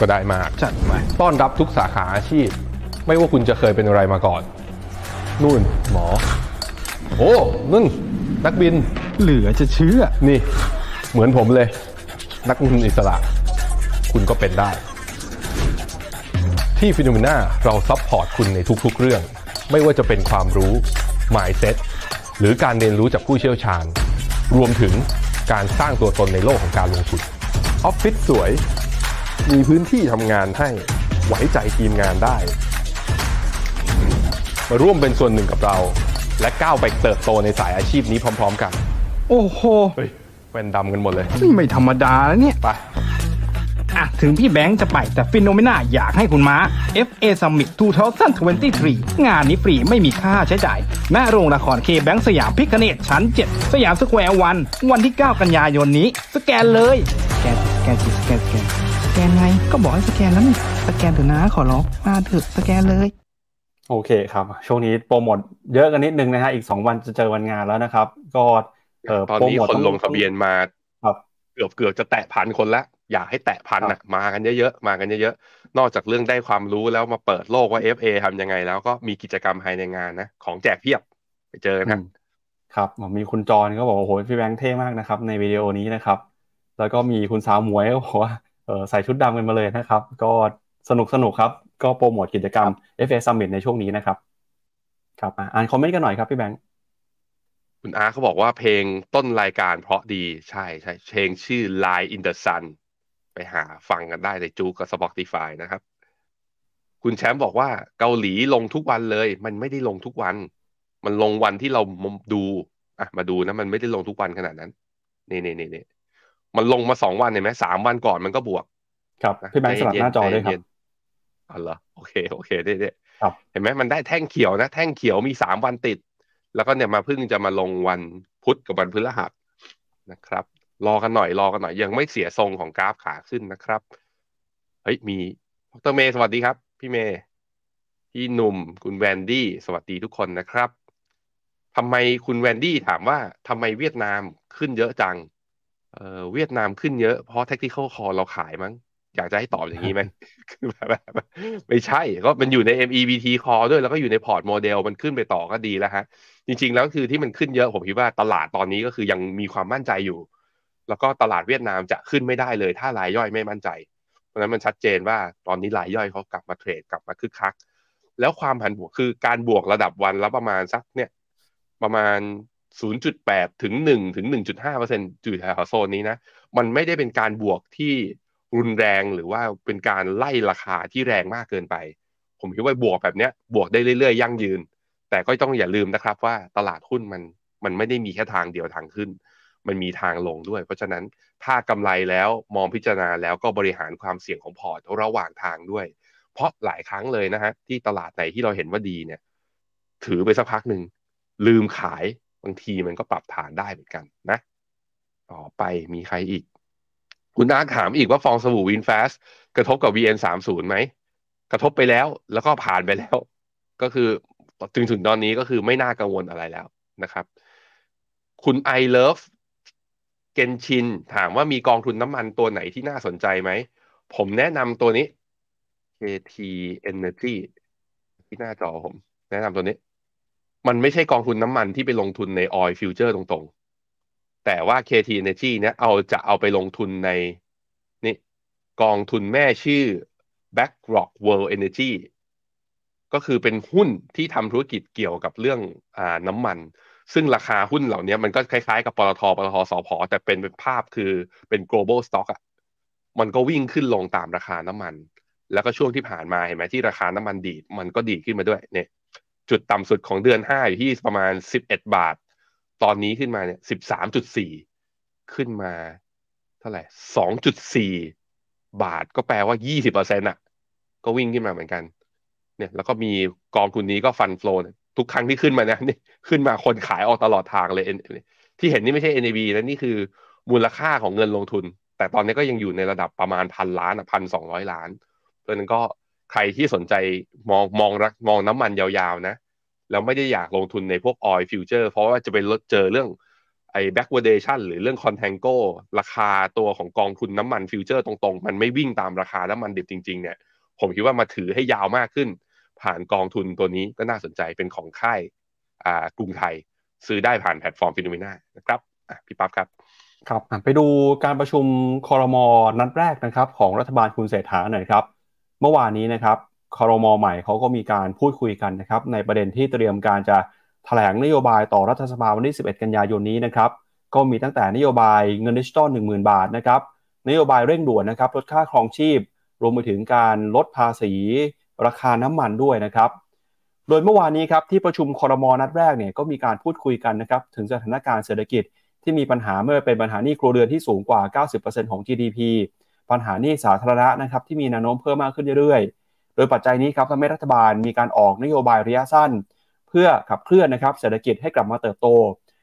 ก็ได้มาก จัดไปต้อนรับทุกสาขาอาชีพ ไม่ว่าคุณจะเคยเป็นอะไรมาก่อน นู่นหมอ โอ้นั่นนักบินเหลือจะเชื่อ นี่ เหมือนผมเลย นักลงทุนอิสระ คุณก็เป็นได้ ที่ FINNOMENA เรา support คุณในทุกๆเรื่อง ไม่ว่าจะเป็นความรู้ mindset หรือการเรียนรู้จากผู้เชี่ยวชาญ รวมถึงการสร้างตัวตนในโลกของการลงทุนออฟฟิศสวย มีพื้นที่ทำงานให้ไว้ใจทีมงานได้ มาร่วมเป็นส่วนหนึ่งกับเรา และก้าวไปเติบโตในสายอาชีพนี้พร้อม ๆ กัน โอ้โห เฮ้ยแว่นดำกันหมดเลย ไม่ธรรมดาแล้วเนี่ย ไป อะถึงพี่แบงค์จะไปแต่ FINNOMENA อยากให้คุณมา FA Summit 2023 งานนี้ฟรีไม่มีค่าใช้จ่ายณโรงละคร KBank สยามพิฆเนศชั้น 7 สยามสแควร์วัน วันที่ 9 กันยายนนี้ สแกนเลย สแกนสแกนสแกนสแกนสแกนไงก็บอกให้สแกนแล้วนี่สแกนเถอะนะขอร้องมาเถอะสแกนเลยโอเคครับ ช่วงนี้โปรโมทเยอะกันนิดนึงนะฮะอีกสองวันจะเจอวันงานแล้วนะครับ ก็เออตอนนี้คนลงทะเบียนมาครับเกือบเกือบจะแตะพันคนละ อยากให้แตะพันอะมากันเยอะๆมากันเยอะๆนอกจากเรื่องได้ความรู้แล้วมาเปิดโลกว่า FA ทำยังไง แล้วก็มีกิจกรรมภายในงานนะของแจกเพียบไปเจอกันครับมีคุณจรก็บอกโอ้โหพี่แบงค์เท่มากนะครับ ในวิดีโอนี้นะครับ แล้วก็มีคุณสาวหมวยก็บอกว่าเออใส่ชุดดำกันมาเลยนะครับ ก็สนุกสนุกครับ ก็โปรโมทกิจกรรม FA Summit ในช่วงนี้นะครับครับอ่านคอมเมนต์กันหน่อยครับพี่แบงค์คุณอาร์เขาบอกว่าเพลงต้นรายการเพราะดีใช่ใช่เพลงชื่อ Line in the Sun ไปหาฟังกันได้ในจูกับ Spotify นะครับ คุณแชมป์บอกว่าเกาหลีลงทุกวันเลย มันไม่ได้ลงทุกวัน มันลงวันที่เราดูอะมาดูนะมันไม่ได้ลงทุกวันขนาดนั้นนี่นี่นี่นี่มันลงมาสองวันเห็นไหมสามวันก่อนมันก็บวก ครับพี่แบงค์สลับหน้าจอด้วยครับอ๋อเหรอโอเคโอเคได้ได้ครับเห็นไหมมันได้แท่งเขียวนะ แท่งเขียวมีสามวันติด แล้วก็เนี่ยมาเพิ่งจะมาลงวันพุธกับวันพฤหัสนะครับ รอกันหน่อยรอกันหน่อย ยังไม่เสียทรงของกราฟขาขึ้นนะครับ เฮ้ย มีดรเมย์สวัสดีครับ พี่เมย์พี่หนุ่ม คุณแวนดี้ สวัสดีทุกคนนะครับทำไมคุณแวนดี้ถามว่าทำไมเวียดนามขึ้นเยอะจัง เอ่อเวียดนามขึ้นเยอะเพราะ tactical call เราขายมั้ง อยากจะให้ตอบอย่างนี้ไหมคือแบบไม่ใช่ ก็มันอยู่ใน MEVT call ด้วย แล้วก็อยู่ในพอร์ตโมเดล มันขึ้นไปต่อก็ดีแล้วฮะ จริง ๆ แล้วคือที่มันขึ้นเยอะผมคิดว่าตลาดตอนนี้ก็คือยังมีความมั่นใจอยู่ แล้วก็ตลาดเวียดนามจะขึ้นไม่ได้เลย ถ้ารายย่อยไม่มั่นใจ เพราะฉะนั้นมันชัดเจนว่าตอนนี้รายย่อยเขากลับมาเทรดกลับมาคึกคัก แล้วความผันผวนคือการบวกระดับวันแล้วประมาณสักเนี่ยประมาณ 0.8 ถึง 1 ถึง 1.5เปอร์เซ็นต์อยู่แถวโซนนี้นะ มันไม่ได้เป็นการบวกที่รุนแรงหรือว่าเป็นการไล่ราคาที่แรงมากเกินไป ผมคิดว่าบวกแบบเนี้ยบวกได้เรื่อยๆ ยั่งยืน แต่ก็ต้องอย่าลืมนะครับว่าตลาดหุ้นมันมันไม่ได้มีแค่ทางเดียวทางขึ้น มันมีทางลงด้วย เพราะฉะนั้นถ้ากำไรแล้วมองพิจารณาแล้วก็บริหารความเสี่ยงของพอร์ตระหว่างทางด้วย เพราะหลายครั้งเลยนะฮะที่ตลาดไหนที่เราเห็นว่าดีเนี่ย ถือไปสักพักหนึ่งลืมขายบางทีมันก็ปรับฐานได้เหมือนกันนะ ต่อไปมีใครอีก คุณอาถามอีกว่าฟองสบู่วินแฟสกระทบกับ VN สามศูนย์ไหมกระทบไปแล้วแล้วก็ผ่านไปแล้ว ก็คือถึงถึงตอนนี้ก็คือไม่น่ากังวลอะไรแล้วนะครับ คุณไอ เกนชินถามว่ามีกองทุนน้ำมันตัวไหนที่น่าสนใจไหม ผมแนะนำตัวนี้ KT Energy ที่หน้าจอผม แนะนำตัวนี้ มันไม่ใช่กองทุนน้ำมันที่ไปลงทุนใน oil future ตรงๆ แต่ว่า KT Energy เนี่ยเอาจะเอาไปลงทุนในนี่กองทุนแม่ชื่อ BlackRock World Energy ก็คือเป็นหุ้นที่ทำธุรกิจเกี่ยวกับเรื่องอ่าน้ำมัน ซึ่งราคาหุ้นเหล่านี้มันก็คล้ายๆกับปตทปตทสพแต่เป็นเป็นภาพคือเป็น global stock อะมันก็วิ่งขึ้นลงตามราคาน้ำมัน แล้วก็ช่วงที่ผ่านมาเห็นไหมที่ราคาน้ำมันดีด มันก็ดีดขึ้นมาด้วยเนี่ย จุดต่ำสุดของเดือนห้าอยู่ที่ประมาณสิบเอ็ดบาท ตอนนี้ขึ้นมาเนี่ยสิบสามจุดสี่ขึ้นมาเท่าไหร่สองจุดสี่บาทก็แปลว่ายี่สิบเปอร์เซ็นต์อะ ก็วิ่งขึ้นมาเหมือนกัน เนี่ย แล้วก็มีกองทุนนี้ก็ฟันโฟลเนี่ย ทุกครั้งที่ขึ้นมาเนี่ยนี่ขึ้นมาคนขายออกตลอดทางเลย ที่เห็นนี่ไม่ใช่ NAV นะนี่คือมูลค่าของเงินลงทุน แต่ตอนนี้ก็ยังอยู่ในระดับประมาณพันล้านอะพันสองร้อยล้านเพราะนั้นก็ใครที่สนใจมองมองรักมองน้ำมันยาวๆนะ แล้วไม่ได้อยากลงทุนในพวก oil future เพราะว่าจะไปเจอเรื่องไอ้ backwardation หรือเรื่อง contango ราคาตัวของกองทุนน้ำมัน future ตรงๆ มันไม่วิ่งตามราคาน้ำมันดิบจริงๆเนี่ยผมคิดว่ามาถือให้ยาวมากขึ้น ผ่านกองทุนตัวนี้ก็น่าสนใจเป็นของค่ายอ่ากรุงไทย ซื้อได้ผ่านแพลตฟอร์ม FINNOMENA นะครับพี่ปั๊บครับครับไปดูการประชุมคอรมอนัดแรกนะครับ ของรัฐบาลคุณเศรษฐาหน่อยครับ เมื่อวานนี้นะครับคอรมอใหม่เขาก็มีการพูดคุยกันนะครับ ในประเด็นที่เตรียมการจะแถลงนโยบายต่อรัฐสภาวันที่ 11 กันยายนนี้นะครับ ก็มีตั้งแต่นโยบายเงินดิจิตอล10,000 บาทนะครับนโยบายเร่งด่วนนะครับลดค่าครองชีพ รวมไปถึงการลดภาษี ราคาน้ำมันด้วยนะครับ โดยเมื่อวานนี้ครับที่ประชุมคอรมอนัดแรกเนี่ยก็มีการพูดคุยกันนะครับถึงสถานการณ์เศรษฐกิจที่มีปัญหาเมื่อเป็นปัญหานี้ครัวเรือนที่สูงกว่า 90%ของ GDP ปัญหานี้สาธารณะนะครับที่มีแนวโน้มเพิ่มมากขึ้นเรื่อยๆ โดยปัจจัยนี้ครับทำให้รัฐบาลมีการออกนโยบายระยะสั้น เพื่อขับเคลื่อนนะครับเศรษฐกิจให้กลับมาเติบโต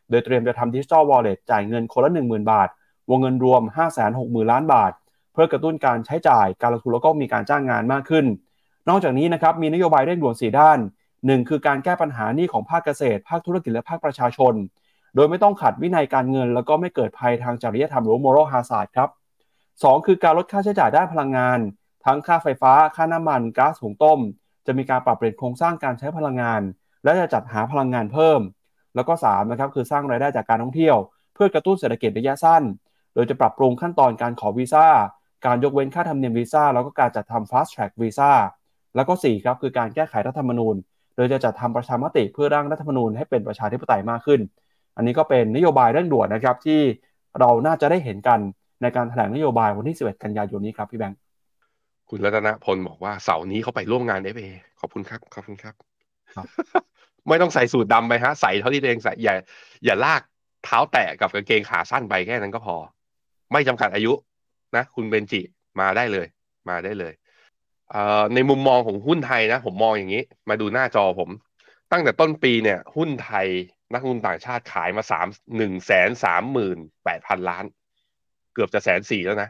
โดยเตรียมจะทำดิจิทัลวอลเล็ตจ่ายเงินคนละ 10,000 บาท วงเงินรวม 560,000 ล้านบาท เพื่อกระตุ้นการใช้จ่ายการลงทุนแล้วก็มีการจ้างงานมากขึ้น นอกจากนี้นะครับมีนโยบายเร่งด่วน 4 ด้าน 1 คือการแก้ปัญหาหนี้ของภาคเกษตร ภาคธุรกิจและภาคประชาชน โดยไม่ต้องขัดวินัยการเงิน แล้วก็ไม่เกิดภัยทางจริยธรรมหรือ moral hazard ครับ 2 คือการลดค่าใช้จ่ายด้านพลังงาน ทั้งค่าไฟฟ้า ค่าน้ำมันก๊าซหุงต้ม จะมีการปรับเปลี่ยนโครงสร้างการใช้พลังงาน และจะจัดหาพลังงานเพิ่ม แล้วก็3นะครับคือสร้างรายได้จากการท่องเที่ยว เพื่อกระตุ้นเศรษฐกิจระยะสั้น โดยจะปรับปรุงขั้นตอนการขอวีซ่าการยกเว้นค่าธรรมเนียมวีซ่าแล้วก็การจัดทำ fast track วีซ่า แล้วก็ 4 ครับคือการแก้ไขรัฐธรรมนูญ โดยจะจัดทำประชามติเพื่อร่างรัฐธรรมนูญให้เป็นประชาธิปไตยมากขึ้น อันนี้ก็เป็นนโยบายเร่งด่วนนะครับที่เราน่าจะได้เห็นกันในการแถลงนโยบายวันที่ 11 กันยายนนี้ครับพี่แบงค์คุณรัตนพลบอกว่าเสาร์นี้เขาไปร่วมงาน FA ขอบคุณครับขอบคุณครับครับไม่ต้องใส่สูทดำไปฮะใส่เท่าที่ตัวเองใส่อย่า อย่าลากเท้าแตะกับกางเกงขาสั้นไปแค่นั้นก็พอ ไม่จำกัดอายุนะ คุณเบนจิมาได้เลย มาได้เลยเอ่อ ในมุมมองของหุ้นไทยนะ ผมมองอย่างนี้ มาดูหน้าจอผม ตั้งแต่ต้นปีเนี่ย หุ้นไทยนักลงทุนต่างชาติขายมาสามหนึ่งแสนสามหมื่นแปดพันล้าน เกือบจะแสนสี่แล้วนะ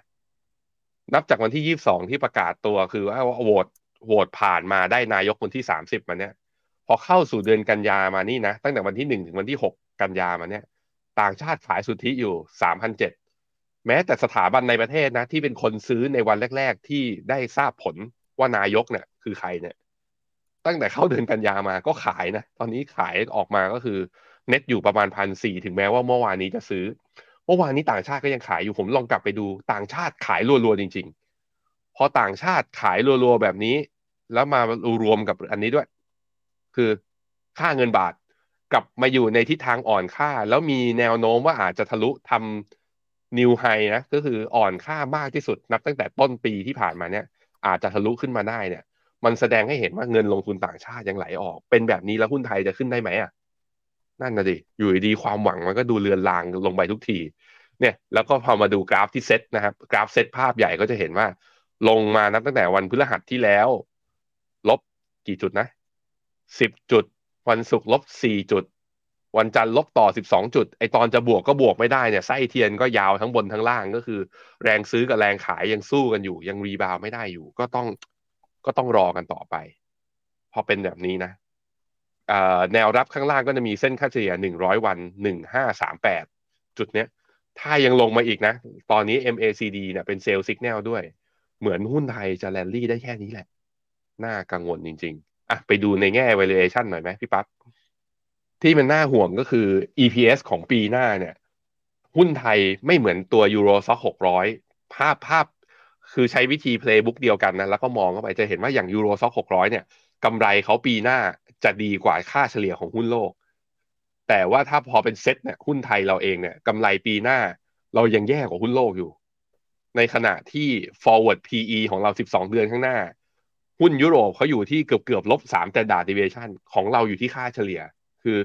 นับจากวันที่ยี่สิบสองที่ประกาศตัวคือว่าโหวตโหวตผ่านมาได้นายกคนที่สามสิบมาเนี่ย พอเข้าสู่เดือนกันยามานี่นะ ตั้งแต่วันที่หนึ่งถึงวันที่หกกันยามาเนี่ย ต่างชาติขายสุทธิอยู่สามพันเจ็ดแม้แต่สถาบันในประเทศนะ ที่เป็นคนซื้อในวันแรก ๆ ที่ได้ทราบผล ว่านายกเนี่ยคือใครเนี่ย ตั้งแต่เข้าเดือนกันยามาก็ขายนะ ตอนนี้ขายออกมาก็คือเน็ตอยู่ประมาณพันสี่ถึงแม้ว่าเมื่อวานนี้จะซื้อ เมื่อวานนี้ต่างชาติก็ยังขายอยู่ผมลองกลับไปดูต่างชาติขายรัวๆจริง ๆ พอต่างชาติขายรัวๆแบบนี้ แล้วมารวมกับอันนี้ด้วย คือค่าเงินบาทกลับมาอยู่ในทิศทางอ่อนค่า แล้วมีแนวโน้มว่าอาจจะทะลุทำนิวไฮนะก็คืออ่อนค่ามากที่สุดนับตั้งแต่ต้นปีที่ผ่านมาเนี่ย อาจจะทะลุขึ้นมาได้เนี่ย มันแสดงให้เห็นว่าเงินลงทุนต่างชาติยังไหลออก เป็นแบบนี้แล้วหุ้นไทยจะขึ้นได้ไหมอะนั่นนะดิอยู่ดีความหวังมันก็ดูเลือนลางลงไปทุกที เนี่ย แล้วก็พอมาดูกราฟที่เซตนะครับ กราฟเซตภาพใหญ่ก็จะเห็นว่า ลงมานับตั้งแต่วันพฤหัสที่แล้ว ลบกี่จุดนะสิบจุด วันศุกร์ลบสี่จุด วันจันทร์ลบต่อสิบสองจุด ไอตอนจะบวกก็บวกไม่ได้เนี่ยไส้เทียนก็ยาวทั้งบนทั้งล่างก็คือ แรงซื้อกับแรงขายยังสู้กันอยู่ ยัง rebound ไม่ได้อยู่ ก็ต้องก็ต้องรอกันต่อไป พอเป็นแบบนี้นะแนวรับข้างล่างก็จะมีเส้นค่าเฉลี่ยหนึ่งร้อยวันหนึ่งห้าสามแปดจุดเนี้ย ถ้ายังลงมาอีกนะ ตอนนี้ MACD เนี่ยเป็น sell สัญญาณด้วย เหมือนหุ้นไทยจะแลนลี่ได้แค่นี้แหละ น่ากังวลจริง ๆ อะ ไปดูในแง่ valuation หน่อยไหมพี่ปั๊บ ที่มันน่าห่วงก็คือ EPS ของปีหน้าเนี่ย หุ้นไทยไม่เหมือนตัว Euro Stock 600ภาพภาพคือใช้วิธี playbook เดียวกันนะแล้วก็มองเข้าไปจะเห็นว่าอย่าง Euro Stock 600เนี่ยกำไรเขาปีหน้าจะดีกว่าค่าเฉลี่ยของหุ้นโลก แต่ว่าถ้าพอเป็นเซ็ตเนี่ยหุ้นไทยเราเองเนี่ยกำไรปีหน้าเรายังแย่กว่าหุ้นโลกอยู่ ในขณะที่ forward PE ของเรา 12 เดือนข้างหน้า หุ้นยุโรปเขาอยู่ที่เกือบเกือบลบ3 standard deviation ของเราอยู่ที่ค่าเฉลี่ย คือ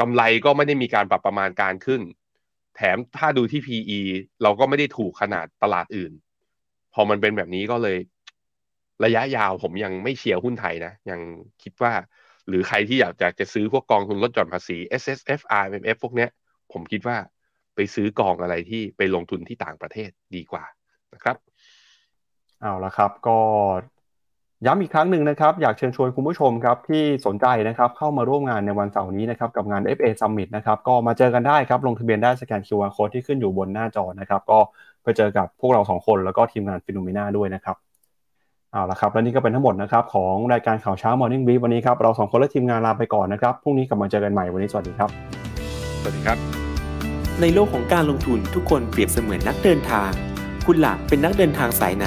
กำไรก็ไม่ได้มีการปรับประมาณการขึ้น แถมถ้าดูที่ PE เราก็ไม่ได้ถูกขนาดตลาดอื่น พอมันเป็นแบบนี้ก็เลย ระยะยาวผมยังไม่เชียร์หุ้นไทยนะ ยังคิดว่า หรือใครที่อยากจะจะซื้อพวกกองทุนลดหย่อนภาษี S S F R M F พวกเนี้ย ผมคิดว่าไปซื้อกองอะไรที่ไปลงทุนที่ต่างประเทศดีกว่านะครับ เอาละครับ ก็ ย้ำอีกครั้งหนึ่งนะครับ อยากเชิญชวนคุณผู้ชมครับที่สนใจนะครับเข้ามาร่วมงานในวันเสาร์นี้นะครับกับงาน FA Summit นะครับก็มาเจอกันได้ครับ ลงทะเบียนได้สแกน QR Code ที่ขึ้นอยู่บนหน้าจอนะครับ ก็ไปเจอกับพวกเราสองคนแล้วก็ทีมงานฟิโนเมนาด้วยนะครับเอาละครับและนี่ก็เป็นทั้งหมดนะครับของรายการข่าวเช้า Morning Brief วันนี้ครับเราสองคนและทีมงานลาไปก่อนนะครับพรุ่งนี้กลับมาเจอกันใหม่วันนี้สวัสดีครับ สวัสดีครับ ในโลกของการลงทุนทุกคนเปรียบเสมือนนักเดินทาง คุณล่ะเป็นนักเดินทางสายไหน